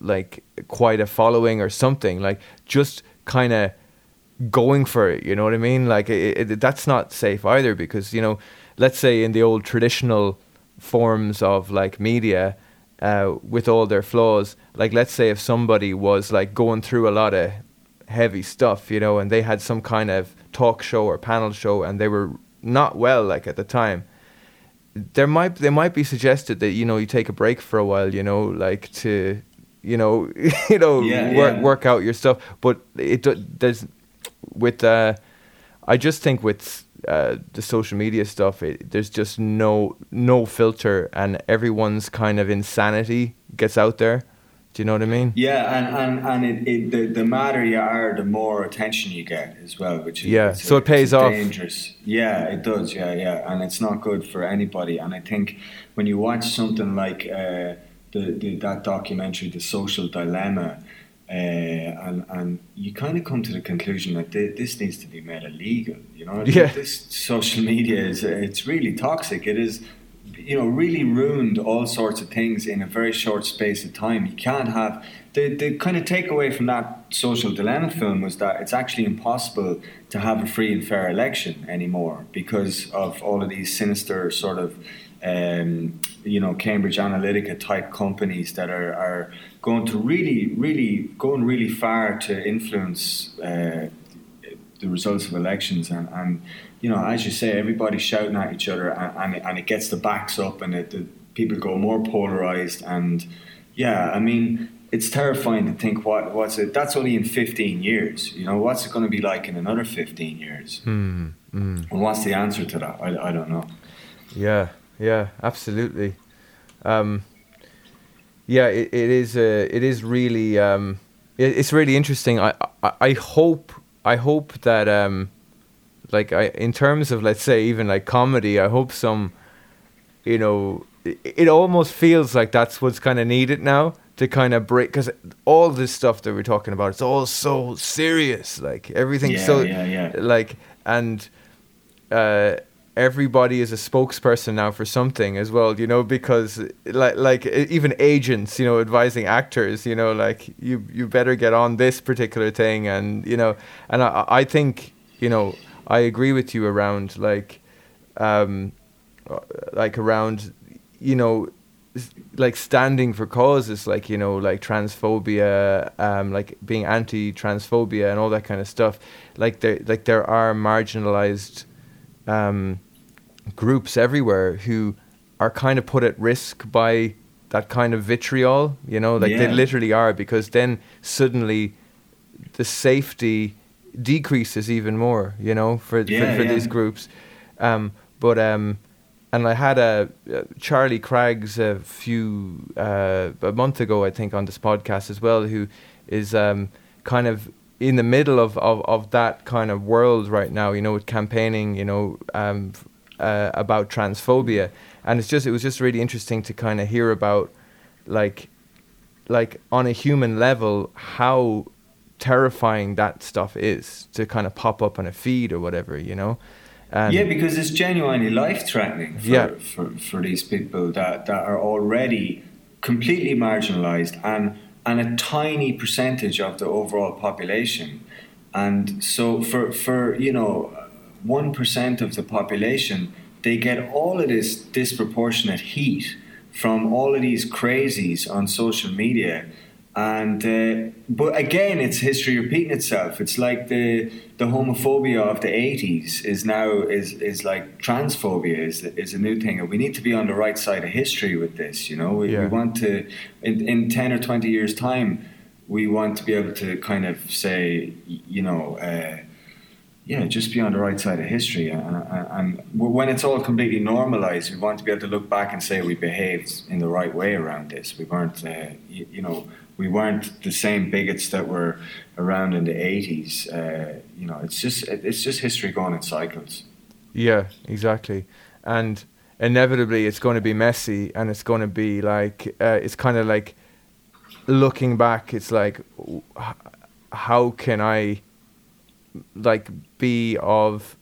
like quite a following or something like just kind of going for it you know what i mean like it, it, that's not safe either because you know let's say in the old traditional forms of like media uh, with all their flaws like let's say if somebody was like going through a lot of heavy stuff you know and they had some kind of talk show or panel show and they were not well like at the time there might they might be suggested that you know you take a break for a while you know like to you know, *laughs* you know, yeah, work yeah. work out your stuff. But it there's with uh, I just think with uh, the social media stuff, it, there's just no no filter, and everyone's kind of insanity gets out there. Do you know what I mean? Yeah, and and, and it, it, the the madder you are, the more attention you get as well, which is yeah. So a, it pays off. Dangerous. Yeah, it does. Yeah, yeah, and it's not good for anybody. And I think when you watch something like. Uh, the, the that documentary, The Social Dilemma, uh, and and you kind of come to the conclusion that th- this needs to be made illegal. You know, yeah. this social media is it's really toxic. It is, you know, really ruined all sorts of things in a very short space of time. You can't have the the kind of takeaway from that social dilemma film was that it's actually impossible to have a free and fair election anymore because of all of these sinister sort of um, you know Cambridge Analytica type companies that are, are going to really really going really far to influence uh, the results of elections. And, and you know as you say everybody's shouting at each other and, and, it, and it gets the backs up and it, the people go more polarized. And yeah I mean it's terrifying to think what what's it that's only in 15 years. You know what's it going to be like in another 15 years? Mm, mm. and what's the answer to that? I, I don't know. Yeah yeah, absolutely. Um, yeah, it, it is. Uh, it is really. Um, it, it's really interesting. I, I, I hope. I hope that. Um, like I, in terms of let's say even like comedy, I hope some. You know, it, it almost feels like that's what's kind of needed now to kind of break because all this stuff that we're talking about, it's all so serious. Like everything's yeah, so yeah, yeah. like and. Uh, everybody is a spokesperson now for something as well you know because like like even agents you know advising actors you know like you you better get on this particular thing and you know and i i think you know i agree with you around like um like around you know like standing for causes like you know like transphobia um like being anti transphobia and all that kind of stuff. Like there like there are marginalized um, groups everywhere who are kind of put at risk by that kind of vitriol, you know, like yeah. they literally are, because then suddenly the safety decreases even more. You know, for Yeah, for, for yeah. these groups. Um, but um, and I had a uh, Charlie Craggs a few uh, a month ago, I think, on this podcast as well, who is um, kind of in the middle of, of, of that kind of world right now. You know, with campaigning, you know, um, uh, about transphobia, and it's just it was just really interesting to kind of hear about, like, like on a human level, how terrifying that stuff is to kind of pop up on a feed or whatever, you know. And yeah, because it's genuinely life threatening for, Yeah. for, for these people that, that are already completely marginalized and and a tiny percentage of the overall population. And so for for you know one percent of the population, they get all of this disproportionate heat from all of these crazies on social media. And uh, but again, it's history repeating itself. It's like the the homophobia of the '80s is now is is like transphobia is is a new thing, and we need to be on the right side of history with this. You know, we, we want to in in ten or twenty years' time, we want to be able to kind of say, you know. Uh, yeah, just be on the right side of history, and, and, and when it's all completely normalized, we want to be able to look back and say we behaved in the right way around this. We weren't, uh, you, you know, we weren't the same bigots that were around in the '80s. Uh, you know, it's just it's just history going in cycles. Yeah, exactly. And inevitably, it's going to be messy, and it's going to be like uh, it's kind of like looking back. It's like, how can I like be of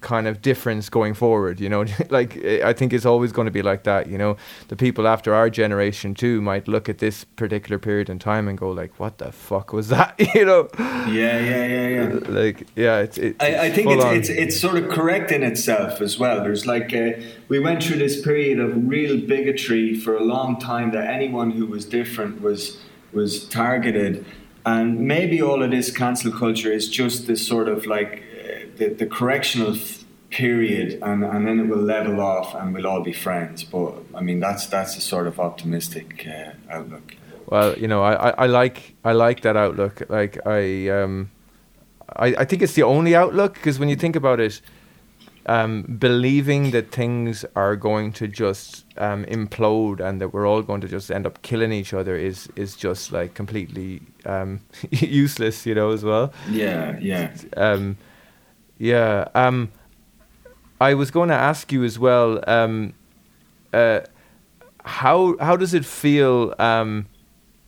kind of difference going forward? You know, *laughs* like I think it's always going to be like that. You know, the people after our generation too might look at this particular period in time and go like, "What the fuck was that?" *laughs* you know, Yeah, yeah, yeah, yeah. like yeah, it's. it's I, I think it's, on. it's it's sort of correcting itself as well. There's like uh, we went through this period of real bigotry for a long time that anyone who was different was was targeted, and maybe all of this cancel culture is just this sort of like the, the correctional period, and, and then it will level off and we'll all be friends. But I mean that's that's a sort of optimistic uh, outlook. Well, you know, I, I, I like I like that outlook. Like I um, I, I think it's the only outlook because when you think about it, um, believing that things are going to just um, implode and that we're all going to just end up killing each other is is just like completely um, *laughs* useless, you know, as well. Yeah, yeah. Um, yeah. Um, I was going to ask you as well. Um, uh, how how does it feel? Um,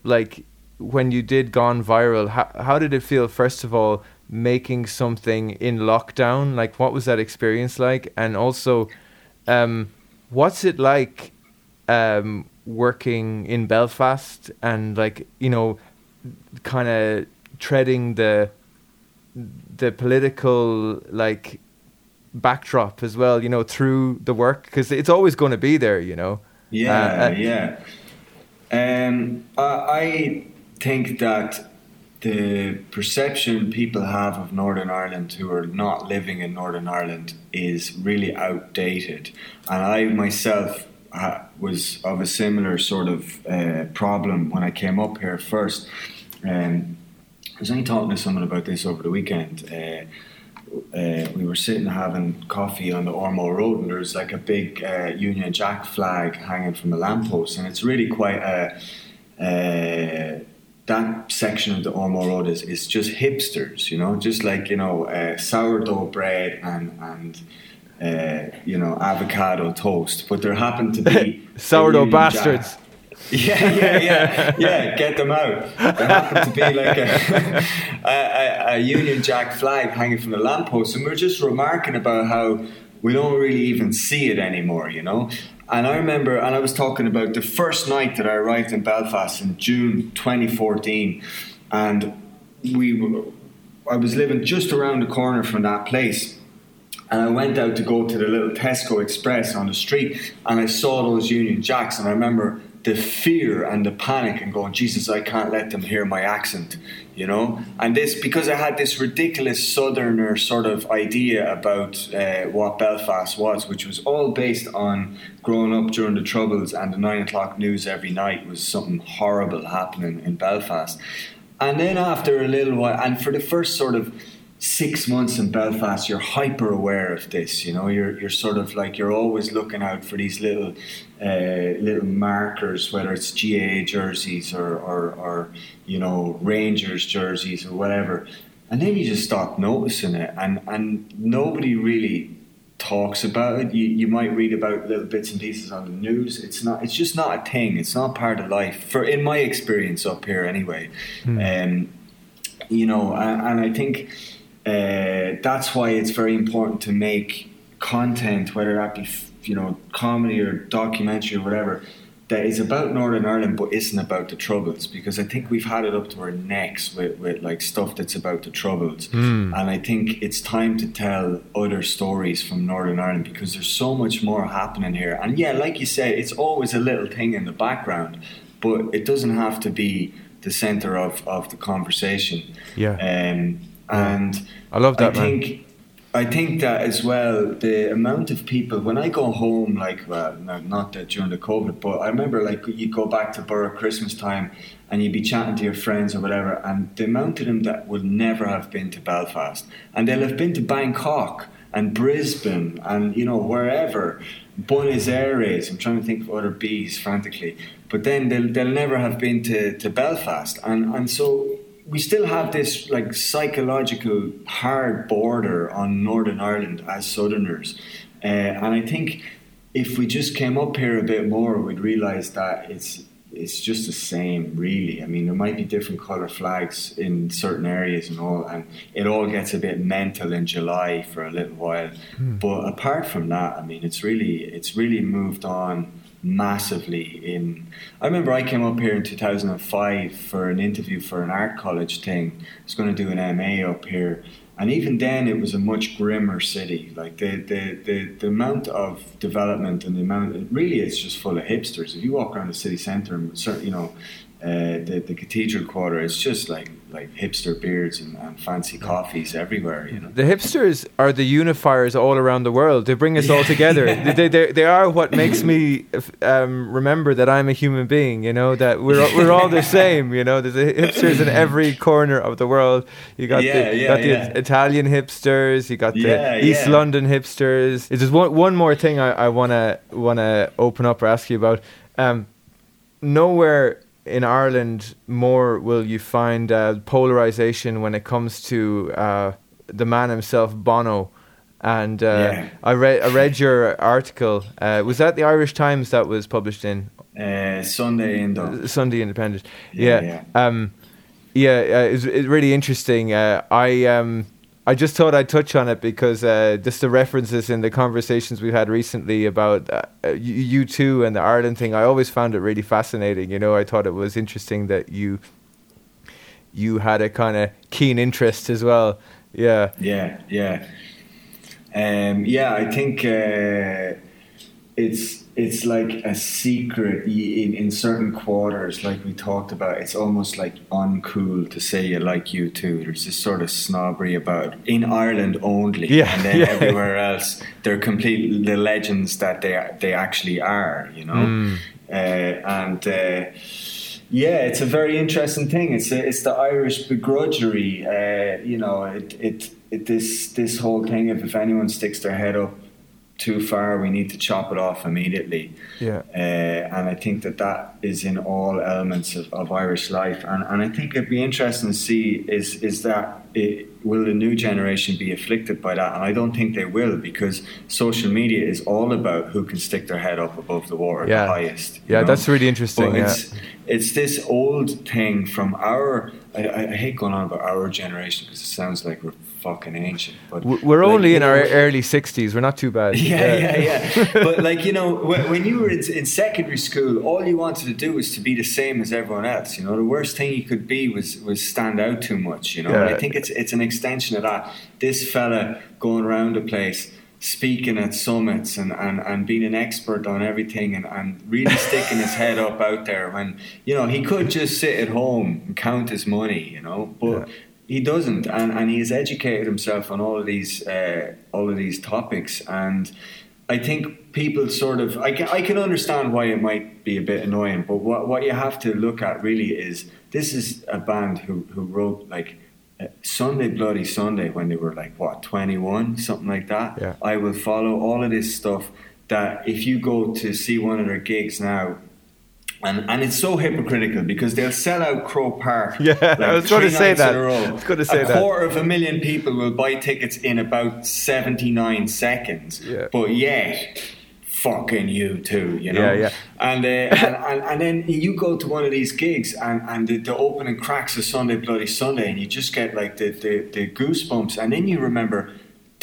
like when you did gone viral, how how did it feel? First of all, making something in lockdown. Like, what was that experience like? And also, um, what's it like um, working in Belfast and like you know, kind of treading the the political like backdrop as well, you know, through the work because it's always going to be there, you know. Yeah, Uh, uh, yeah. Um, I, I think that the perception people have of Northern Ireland who are not living in Northern Ireland is really outdated. And I myself was of a similar sort of uh, problem when I came up here first. Um, I was only talking to someone about this over the weekend. Uh, uh, we were sitting having coffee on the Ormeau Road, and there's like a big uh, Union Jack flag hanging from a lamppost, and it's really quite a. Uh, that section of the Ormeau Road is, is just hipsters, you know, just like you know uh, sourdough bread and and uh, you know avocado toast, but there happened to be *laughs* Sourdough Union Jack- bastards. *laughs* yeah, yeah, yeah, yeah. Get them out. There happened to be like *laughs* a, a, a, Union Jack flag hanging from the lamppost, and we are just remarking about how we don't really even see it anymore, you know. And I remember, and I was talking about the first night that I arrived in Belfast in June 2014, and we, were- I was living just around the corner from that place. And I went out to go to the little Tesco Express on the street and I saw those Union Jacks and I remember the fear and the panic and going, Jesus, I can't let them hear my accent, you know? And this, because I had this ridiculous southerner sort of idea about uh, what Belfast was, which was all based on growing up during the Troubles and the nine o'clock news every night was something horrible happening in Belfast. And then after a little while, and for the first sort of six months in Belfast, you're hyper aware of this. You know, you're you're sort of like you're always looking out for these little uh, little markers, whether it's GAA jerseys or, or or you know Rangers jerseys or whatever, and then you just stop noticing it, and and nobody really talks about it. You, you might read about little bits and pieces on the news. It's not. It's just not a thing. It's not part of life. For in my experience up here, anyway. Mm. Um, you know, and, and I think uh, that's why it's very important to make content, whether that be you know comedy or documentary or whatever, that is about Northern Ireland but isn't about the Troubles because I think we've had it up to our necks with, with like stuff that's about the Troubles, mm. and I think it's time to tell other stories from Northern Ireland because there's so much more happening here. And yeah, like you say, it's always a little thing in the background, but it doesn't have to be the center of, of the conversation. Yeah. Um, and I love that. I think I think that as well. The amount of people when I go home, like well, not that during the COVID, but I remember like you go back to Borough Christmas time and you'd be chatting to your friends or whatever, and the amount of them that will never have been to Belfast, and they'll have been to Bangkok and Brisbane and you know wherever. Buenos Aires. I'm trying to think of other bees frantically, but then they'll, they'll never have been to, to Belfast, and and so we still have this like psychological hard border on Northern Ireland as Southerners, uh, and I think if we just came up here a bit more, we'd realise that it's it's just the same, really. I mean, there might be different colour flags in certain areas and all, and it all gets a bit mental in July for a little while. Hmm. But apart from that, I mean, it's really it's really moved on massively in I remember I came up here in 2005 for an interview for an art college thing. I was going to do an MA up here. And even then it was a much grimmer city. Like the the, the, the amount of development and the amount really it's just full of hipsters. If you walk around the city centre and you know uh, the, the cathedral quarter it's just like like hipster beards and, and, fancy coffees everywhere. You know, the hipsters are the unifiers all around the world. They bring us yeah, all together. *laughs* Yeah. They, they, they are what makes me um, remember that I'm a human being. You know that we're we're all the *laughs* same. You know, there's hipsters in every corner of the world. You got yeah, the you got the Italian hipsters. You got the East London hipsters. There's one one more thing I, I wanna wanna open up or ask you about. Um, nowhere in Ireland more will you find uh, polarization when it comes to uh, the man himself, Bono. And uh, yeah. I read I read your article. Uh, was that the Irish Times that was published in uh, Sunday Indo Sunday Independent? Yeah, yeah. yeah. Um, yeah it's, it's really interesting. Uh, I um, I just thought I'd touch on it because uh, just the references in the conversations we've had recently about uh, U2 and the Ireland thing. I always found it really fascinating. You know, I thought it was interesting that you you had a kind of keen interest as well. Yeah. Yeah. Yeah. Um, yeah. I think uh, it's it's like a secret in, in certain quarters like we talked about it's almost like uncool to say you like U2 there's this sort of snobbery about it. in ireland only yeah, and then yeah. everywhere else they're complete the legends that they they actually are you know mm. uh, and uh, yeah, it's a very interesting thing. It's a, it's the Irish begrudgery. Uh, you know, it, it it this this whole thing. If if anyone sticks their head up too far, we need to chop it off immediately. Yeah. Uh, and I think that that is in all elements of, of Irish life. And, and I think it'd be interesting to see is, is that it, will the new generation be afflicted by that? And I don't think they will because social media is all about who can stick their head up above the water yeah. the highest. Yeah, know? that's really interesting. But yeah. it's, it's this old thing from our, I, I hate going on about our generation because it sounds like we're fucking ancient. But we're like, only in our early sixties. We're not too bad. *laughs* Yeah, yeah, yeah. yeah. *laughs* but like you know, when, when you were in, in, secondary school, all you wanted to do was to be the same as everyone else. You know, the worst thing you could be was was stand out too much. You know, yeah. and I think it's it's an extension of that. This fella going around the place speaking at summits and, and, and being an expert on everything and, and really *laughs* sticking his head up out there when you know he could just sit at home and count his money you know but yeah he doesn't, and, and he has educated himself on all of these uh, all of these topics, and I think people sort of I can I can understand why it might be a bit annoying, but what what you have to look at really is this is a band who who wrote like uh, Sunday Bloody Sunday when they were like what 21 something like that Yeah. I will follow all of this stuff that if you go to see one of their gigs now and, and it's so hypocritical because they'll sell out Croke Park. *laughs* Yeah, I was gonna three say that. a row. I was gonna say a that. quarter of a million people will buy tickets in about 79 seconds. Yeah. But yet, fucking U2, you know? Yeah, yeah. And, uh, *laughs* and, and and then you go to one of these gigs and, and the, the opening cracks of Sunday Bloody Sunday and you just get like the, the, the goosebumps and then you remember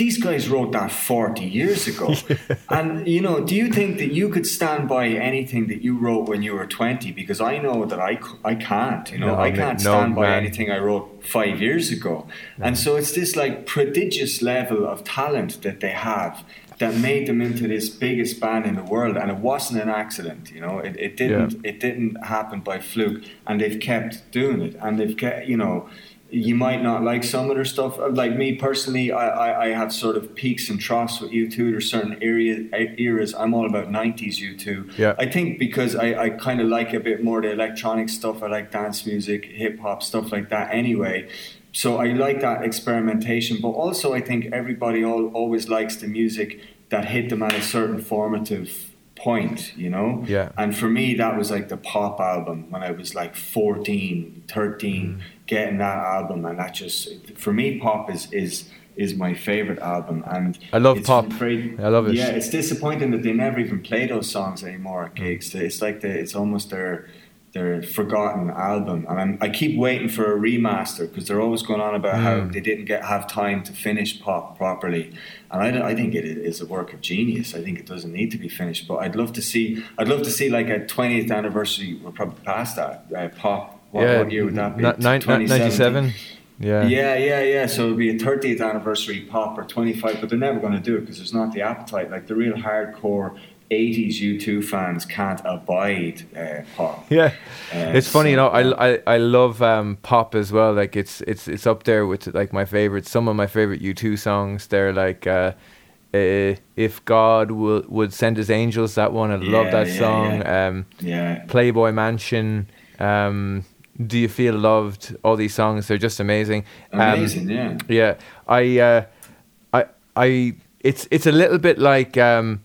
these guys wrote that 40 years ago. *laughs* And you know, do you think that you could stand by anything that you wrote when you were 20 because I know that I, I can't, you know, No, I can't no, stand by man. anything I wrote 5 years ago. And so it's this like prodigious level of talent that they have that made them into this biggest band in the world. And it wasn't an accident you know? It, it didn't it didn't happen by fluke. And they've kept doing it. And they've kept you know you might not like some of their stuff like me personally I, I, I have sort of peaks and troughs with U2 there's certain area, eras I'm all about 90s U2 Yeah. I think because I, I kind of like a bit more the electronic stuff I like dance music hip hop stuff like that anyway so I like that experimentation, but also I think everybody all, always likes the music that hit them at a certain formative point, you know? Yeah. And for me, that was like the pop album when I was like 14, 13, Mm. Getting that album. And that just, for me, pop is, is, is my favorite album. And I love pop. very- I love it. Yeah, it's disappointing that they never even play those songs anymore at gigs. It's like the, it's almost their, their forgotten album, and I'm, I keep waiting for a remaster because they're always going on about how Mm. they didn't get have time to finish pop properly, and I, I think it is a work of genius. I think it doesn't need to be finished, but I'd love to see I'd love to see like a 20th anniversary. We're probably past that uh, pop. What, yeah, what year would that be? 2017? 97. Yeah. Yeah, yeah, yeah. So it'll be a 30th anniversary pop or 25, but they're never going to do it because there's not the appetite. Like the real hardcore 80s U2 fans can't abide uh, pop. *laughs* Yeah, Uh, it's funny, you know. I, I, I love um, pop as well. Like it's it's it's up there with like my favorite Some of my favorite U two songs. They're like, uh, uh, if God would would send His angels. That one, I love that yeah, song. yeah. Um, Yeah. Playboy Mansion. Um, Do you feel loved? All these songs, they're just amazing. Um, Amazing, yeah. yeah, I, uh, I, I. It's it's a little bit like um,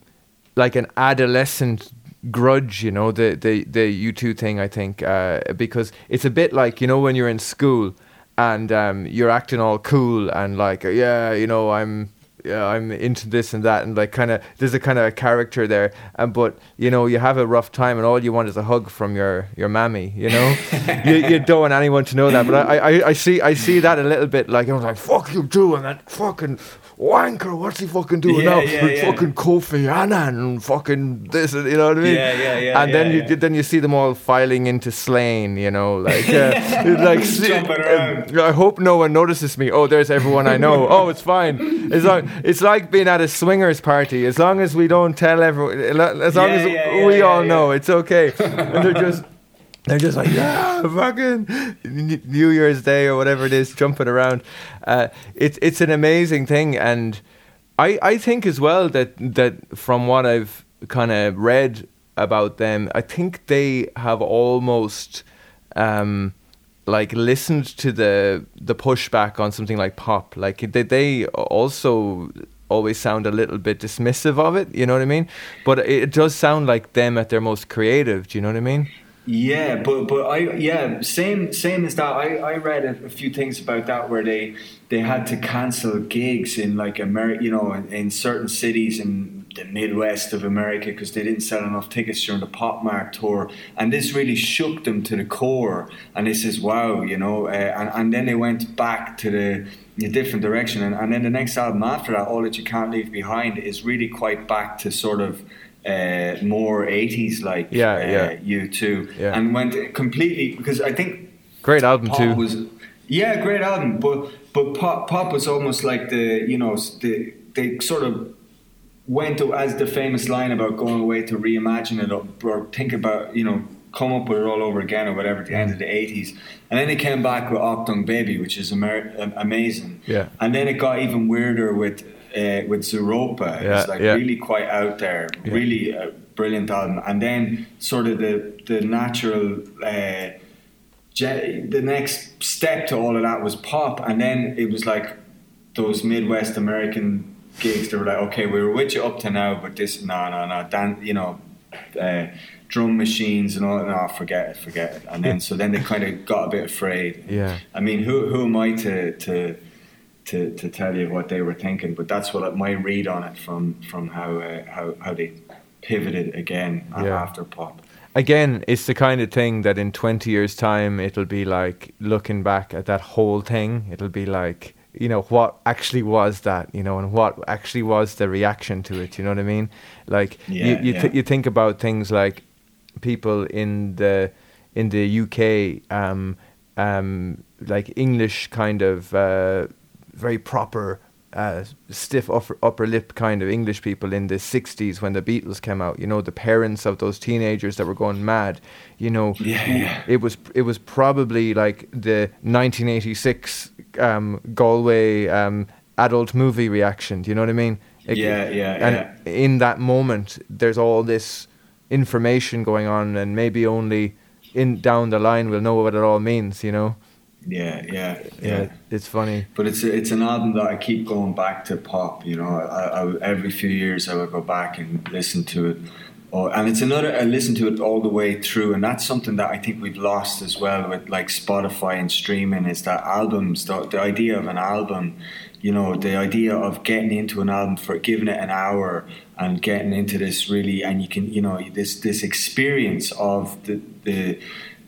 like an adolescent grudge, you know, the the the U two thing. I think uh, because it's a bit like you know when you're in school and um, you're acting all cool and like yeah, you know, I'm. Yeah, I'm into this and that, and like kind of there's a kind of a character there, and but you know you have a rough time, and all you want is a hug from your your mammy, you know. *laughs* you, you don't want anyone to know that, but I, I I see I see that a little bit like I was like fuck you doing that fucking wanker, what's he fucking doing Yeah, now? yeah, yeah. fucking Kofi Annan and fucking this, you know what I mean? Yeah, yeah, yeah, And then you then you see them all filing into Slane, you know, like uh, *laughs* *laughs* like see- around. I hope no one notices me. Oh, there's everyone I know. oh, it's fine. It's like it's like being at a swingers party. As long as we don't tell everyone, as long as we all know, it's okay. and they're just. They're just like, yeah, fucking New Year's Day or whatever it is, jumping around. Uh, it's it's an amazing thing, and I I think as well that that from what I've kind of read about them, I think they have almost um, like listened to the the pushback on something like pop. Like they they also always sound a little bit dismissive of it. You know what I mean? But it does sound like them at their most creative. Do you know what I mean? Yeah, but but I yeah same same as that. I, I read a, a few things about that where they they had to cancel gigs in like America, you know, in, in certain cities in the Midwest of America because they didn't sell enough tickets during the Pop Mart tour, and this really shook them to the core. And they says, wow, you know, uh, and and then they went back to the different direction, and, and then the next album after that, All That You Can't Leave Behind, is really quite back to sort of. Uh, more 80s like Yeah, uh, yeah. U2, Yeah. and went completely because I think Great album pop too. was yeah, great album, but but pop pop was almost like the you know the they sort of went to as the famous line about going away to reimagine it or, or think about you know come up with it all over again or whatever at the end of the 80s and then they came back with Achtung Baby which is Amer- amazing Yeah. and then it got even weirder with uh, with Zooropa Yeah, it's like yeah. really quite out there Yeah. really a brilliant album and then sort of the the natural uh, the next step to all of that was pop, and then it was like those Midwest American gigs. They were like, okay, we were with you up to now, but this, no, no, no, dan, you know, uh, drum machines and all. No, forget it, forget it. And then so then they kind of got a bit afraid. Yeah. I mean, who who am I to to to, to tell you what they were thinking? But that's what my read on it from from how uh, how how they pivoted again yeah. after pop again, it's the kind of thing that in 20 years' time, it'll be like looking back at that whole thing, it'll be like, you know, what actually was that, you know, and what actually was the reaction to it, you know what I mean? Like, yeah, you, you, yeah. th- you think about things like people in the, in the UK, um, um, like English kind of uh, very proper uh, stiff upper, upper lip kind of English people in the 60s when the Beatles came out. You know, the parents of those teenagers that were going mad. You know, yeah. it was it was probably like the 1986 um, Galway um, adult movie reaction. Do you know what I mean? It, yeah, yeah. And yeah. in that moment, there's all this information going on, and maybe only in down the line we'll know what it all means. You know. Yeah, yeah, yeah, yeah. It's funny, but it's it's an album that I keep going back to pop. You know, I, I every few years I would go back and listen to it. Oh, and it's another I listen to it all the way through, and that's something that I think we've lost as well with like Spotify and streaming. Is that albums the, the idea of an album? You know, the idea of getting into an album for giving it an hour and getting into this really, and you can you know this this experience of the the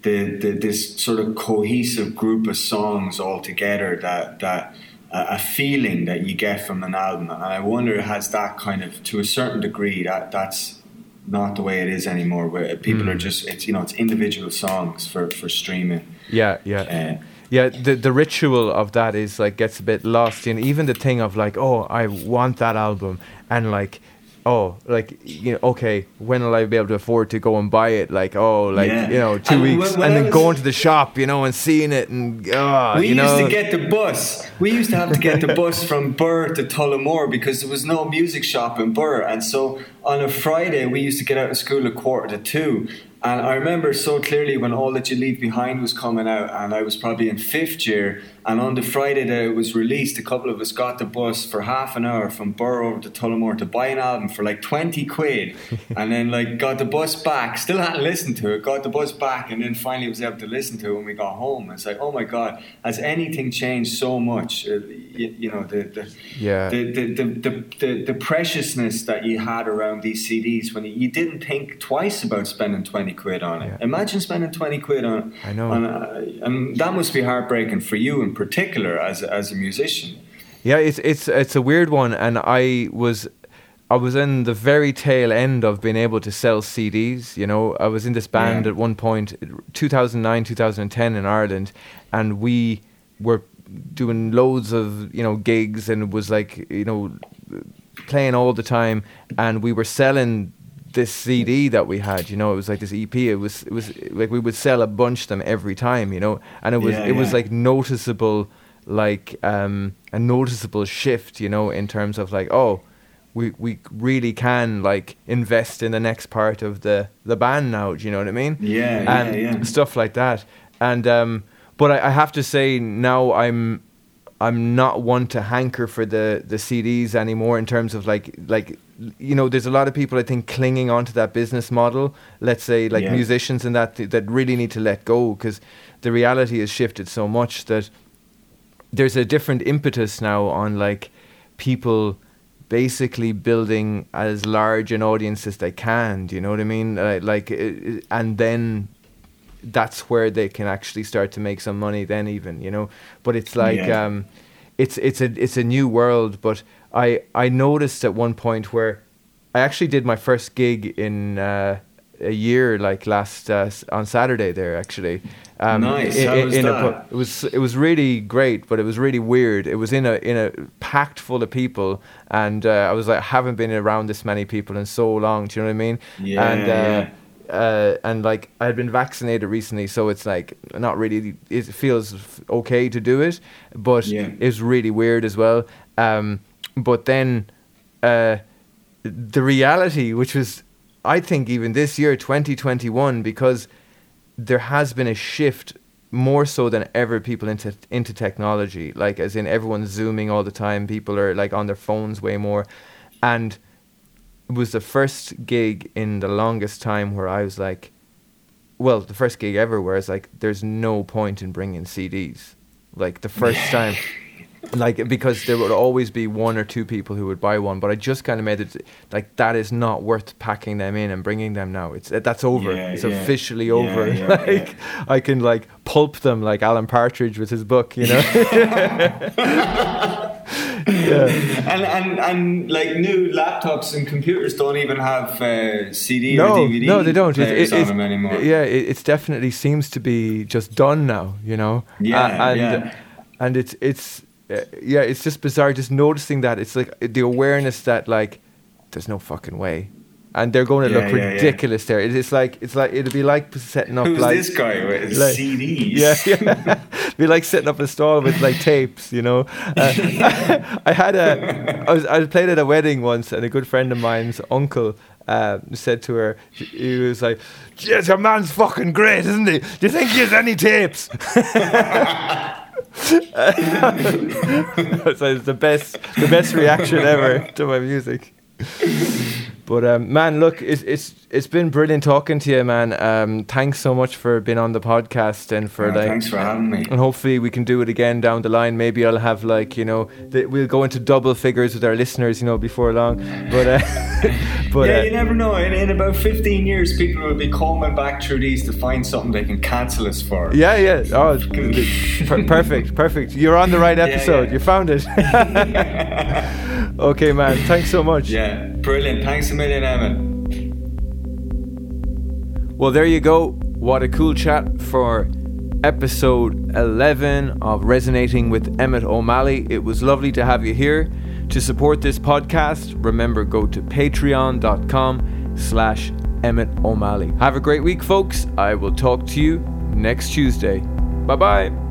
the, the this sort of cohesive group of songs all together that that uh, a feeling that you get from an album. And I wonder has that kind of to a certain degree that that's not the way it is anymore where people mm. are just it's you know it's individual songs for for streaming. Yeah yeah. Uh, yeah the the ritual of that is like gets a bit lost in even the thing of like oh I want that album. And like oh, like you know, okay, when will I be able to afford to go and buy it? Like, oh, like yeah. you know, two and weeks, when, when and then going to the shop, you know, and seeing it, and oh, we you used know. to get the bus. We used to have to get the bus from Birr to Tullamore because there was no music shop in Birr, and so on a Friday we used to get out of school at quarter to two, and I remember so clearly when All That You Leave Behind was coming out, and I was probably in fifth year. And on the Friday that it was released, a couple of us got the bus for half an hour from Birr over to Tullamore to buy an album for like 20 quid. *laughs* and then, like, got the bus back, still hadn't listened to it, got the bus back, and then finally was able to listen to it when we got home. It's like, oh my God, has anything changed so much? Uh, you, you, know, the, the, yeah. the, the, the, the, the, preciousness that you had around these CDs when you, didn't think twice about spending 20 quid on it. Yeah. Imagine spending 20 quid on it. I know. On a, and that must be heartbreaking for you in particular as, as a musician. Yeah, it's, it's, it's a weird one. And I was I was in the very tail end of being able to sell CDs. You know, I was in this band yeah. at one point, 2009, 2010 in Ireland, and we were doing loads of you know gigs, and it was like you know playing all the time, and we were selling this CD that we had, you know, it was like this EP. It was it was like we would sell a bunch of them every time, you know, and it was yeah, it yeah. was like noticeable, like um, a noticeable shift, you know, in terms of like oh, we we really can like invest in the next part of the the band now. Do you know what I mean? Yeah, and yeah, yeah. Stuff like that, and um, but I, I have to say now I'm I'm not one to hanker for the the CDs anymore in terms of like like you know there's a lot of people I think clinging onto that business model let's say like yeah. musicians and that that really need to let go because the reality has shifted so much that there's a different impetus now on like people basically building as large an audience as they can do you know what I mean uh, like uh, and then that's where they can actually start to make some money then even you know but it's like yeah. um, it's it's a it's a new world but I I noticed at one point where I actually did my first gig in uh, a year like last uh, on Saturday there actually um, nice in, How was in that? A, it was it was really great but it was really weird it was in a in a packed full of people and uh, I was like I haven't been around this many people in so long do you know what I mean yeah, and uh, yeah uh, and like I had been vaccinated recently, so it's like not really. It feels okay to do it, but yeah. it's really weird as well. Um, but then uh, the reality, which was, I think, even this year, 2021, because there has been a shift more so than ever people into into technology like as in everyone's zooming all the time people are like on their phones way more. And it was the first gig in the longest time where I was like well the first gig ever where it's like there's no point in bringing CDs like the first time like because there would always be one or two people who would buy one but i just kind of made it like that is not worth packing them in and bringing them now. It's that's over. Yeah, it's yeah. officially over. *laughs* yeah, like i can like pulp them like alan partridge with his book you know? *laughs* Yeah. *laughs* And, and and like new laptops and computers don't even have uh, CD no or DVD no they don't. It- players it- on it's- them anymore. yeah it, it's definitely seems to be just done now you know? Yeah, and yeah. and it's it's uh, yeah it's just bizarre just noticing that it's like the awareness that like there's no fucking way and they're going to Yeah, look yeah, yeah. ridiculous there it's like it's like it'd be like setting up Who's like this guy with like- CDs? yeah, yeah. *laughs* be like setting up a stall with like tapes, you know. Uh, *laughs* I had a, I was, I played at a wedding once, and a good friend of mine's uncle uh, said to her, he was like, "Yes, your man's fucking great, isn't he? Do you think he has any tapes?" *laughs* *laughs* so it's the best, the best reaction ever to my music. *laughs* But um, man, look, it's it's it's been brilliant talking to you, man. Um, thanks so much for being on the podcast and for Oh, like thanks for having me. and hopefully we can do it again down the line. Maybe I'll have like you know th- we'll go into double figures with our listeners, you know, before long. But uh, *laughs* but yeah, uh, you never know. In, in about 15 years, people will be calling back through these to find something they can cancel us for. yeah, yeah. Oh, per- perfect, perfect. You're on the right *laughs* Yeah, episode. yeah. You found it. *laughs* okay, man. Thanks so much. Yeah, brilliant. Thanks Well, there you go. What a cool chat for episode 11 of Resonating with Emmett O'Malley. It was lovely to have you here. To support this podcast, remember go to patreon.com slash Emmett O'Malley. Have a great week, folks. I will talk to you next Tuesday. Bye bye.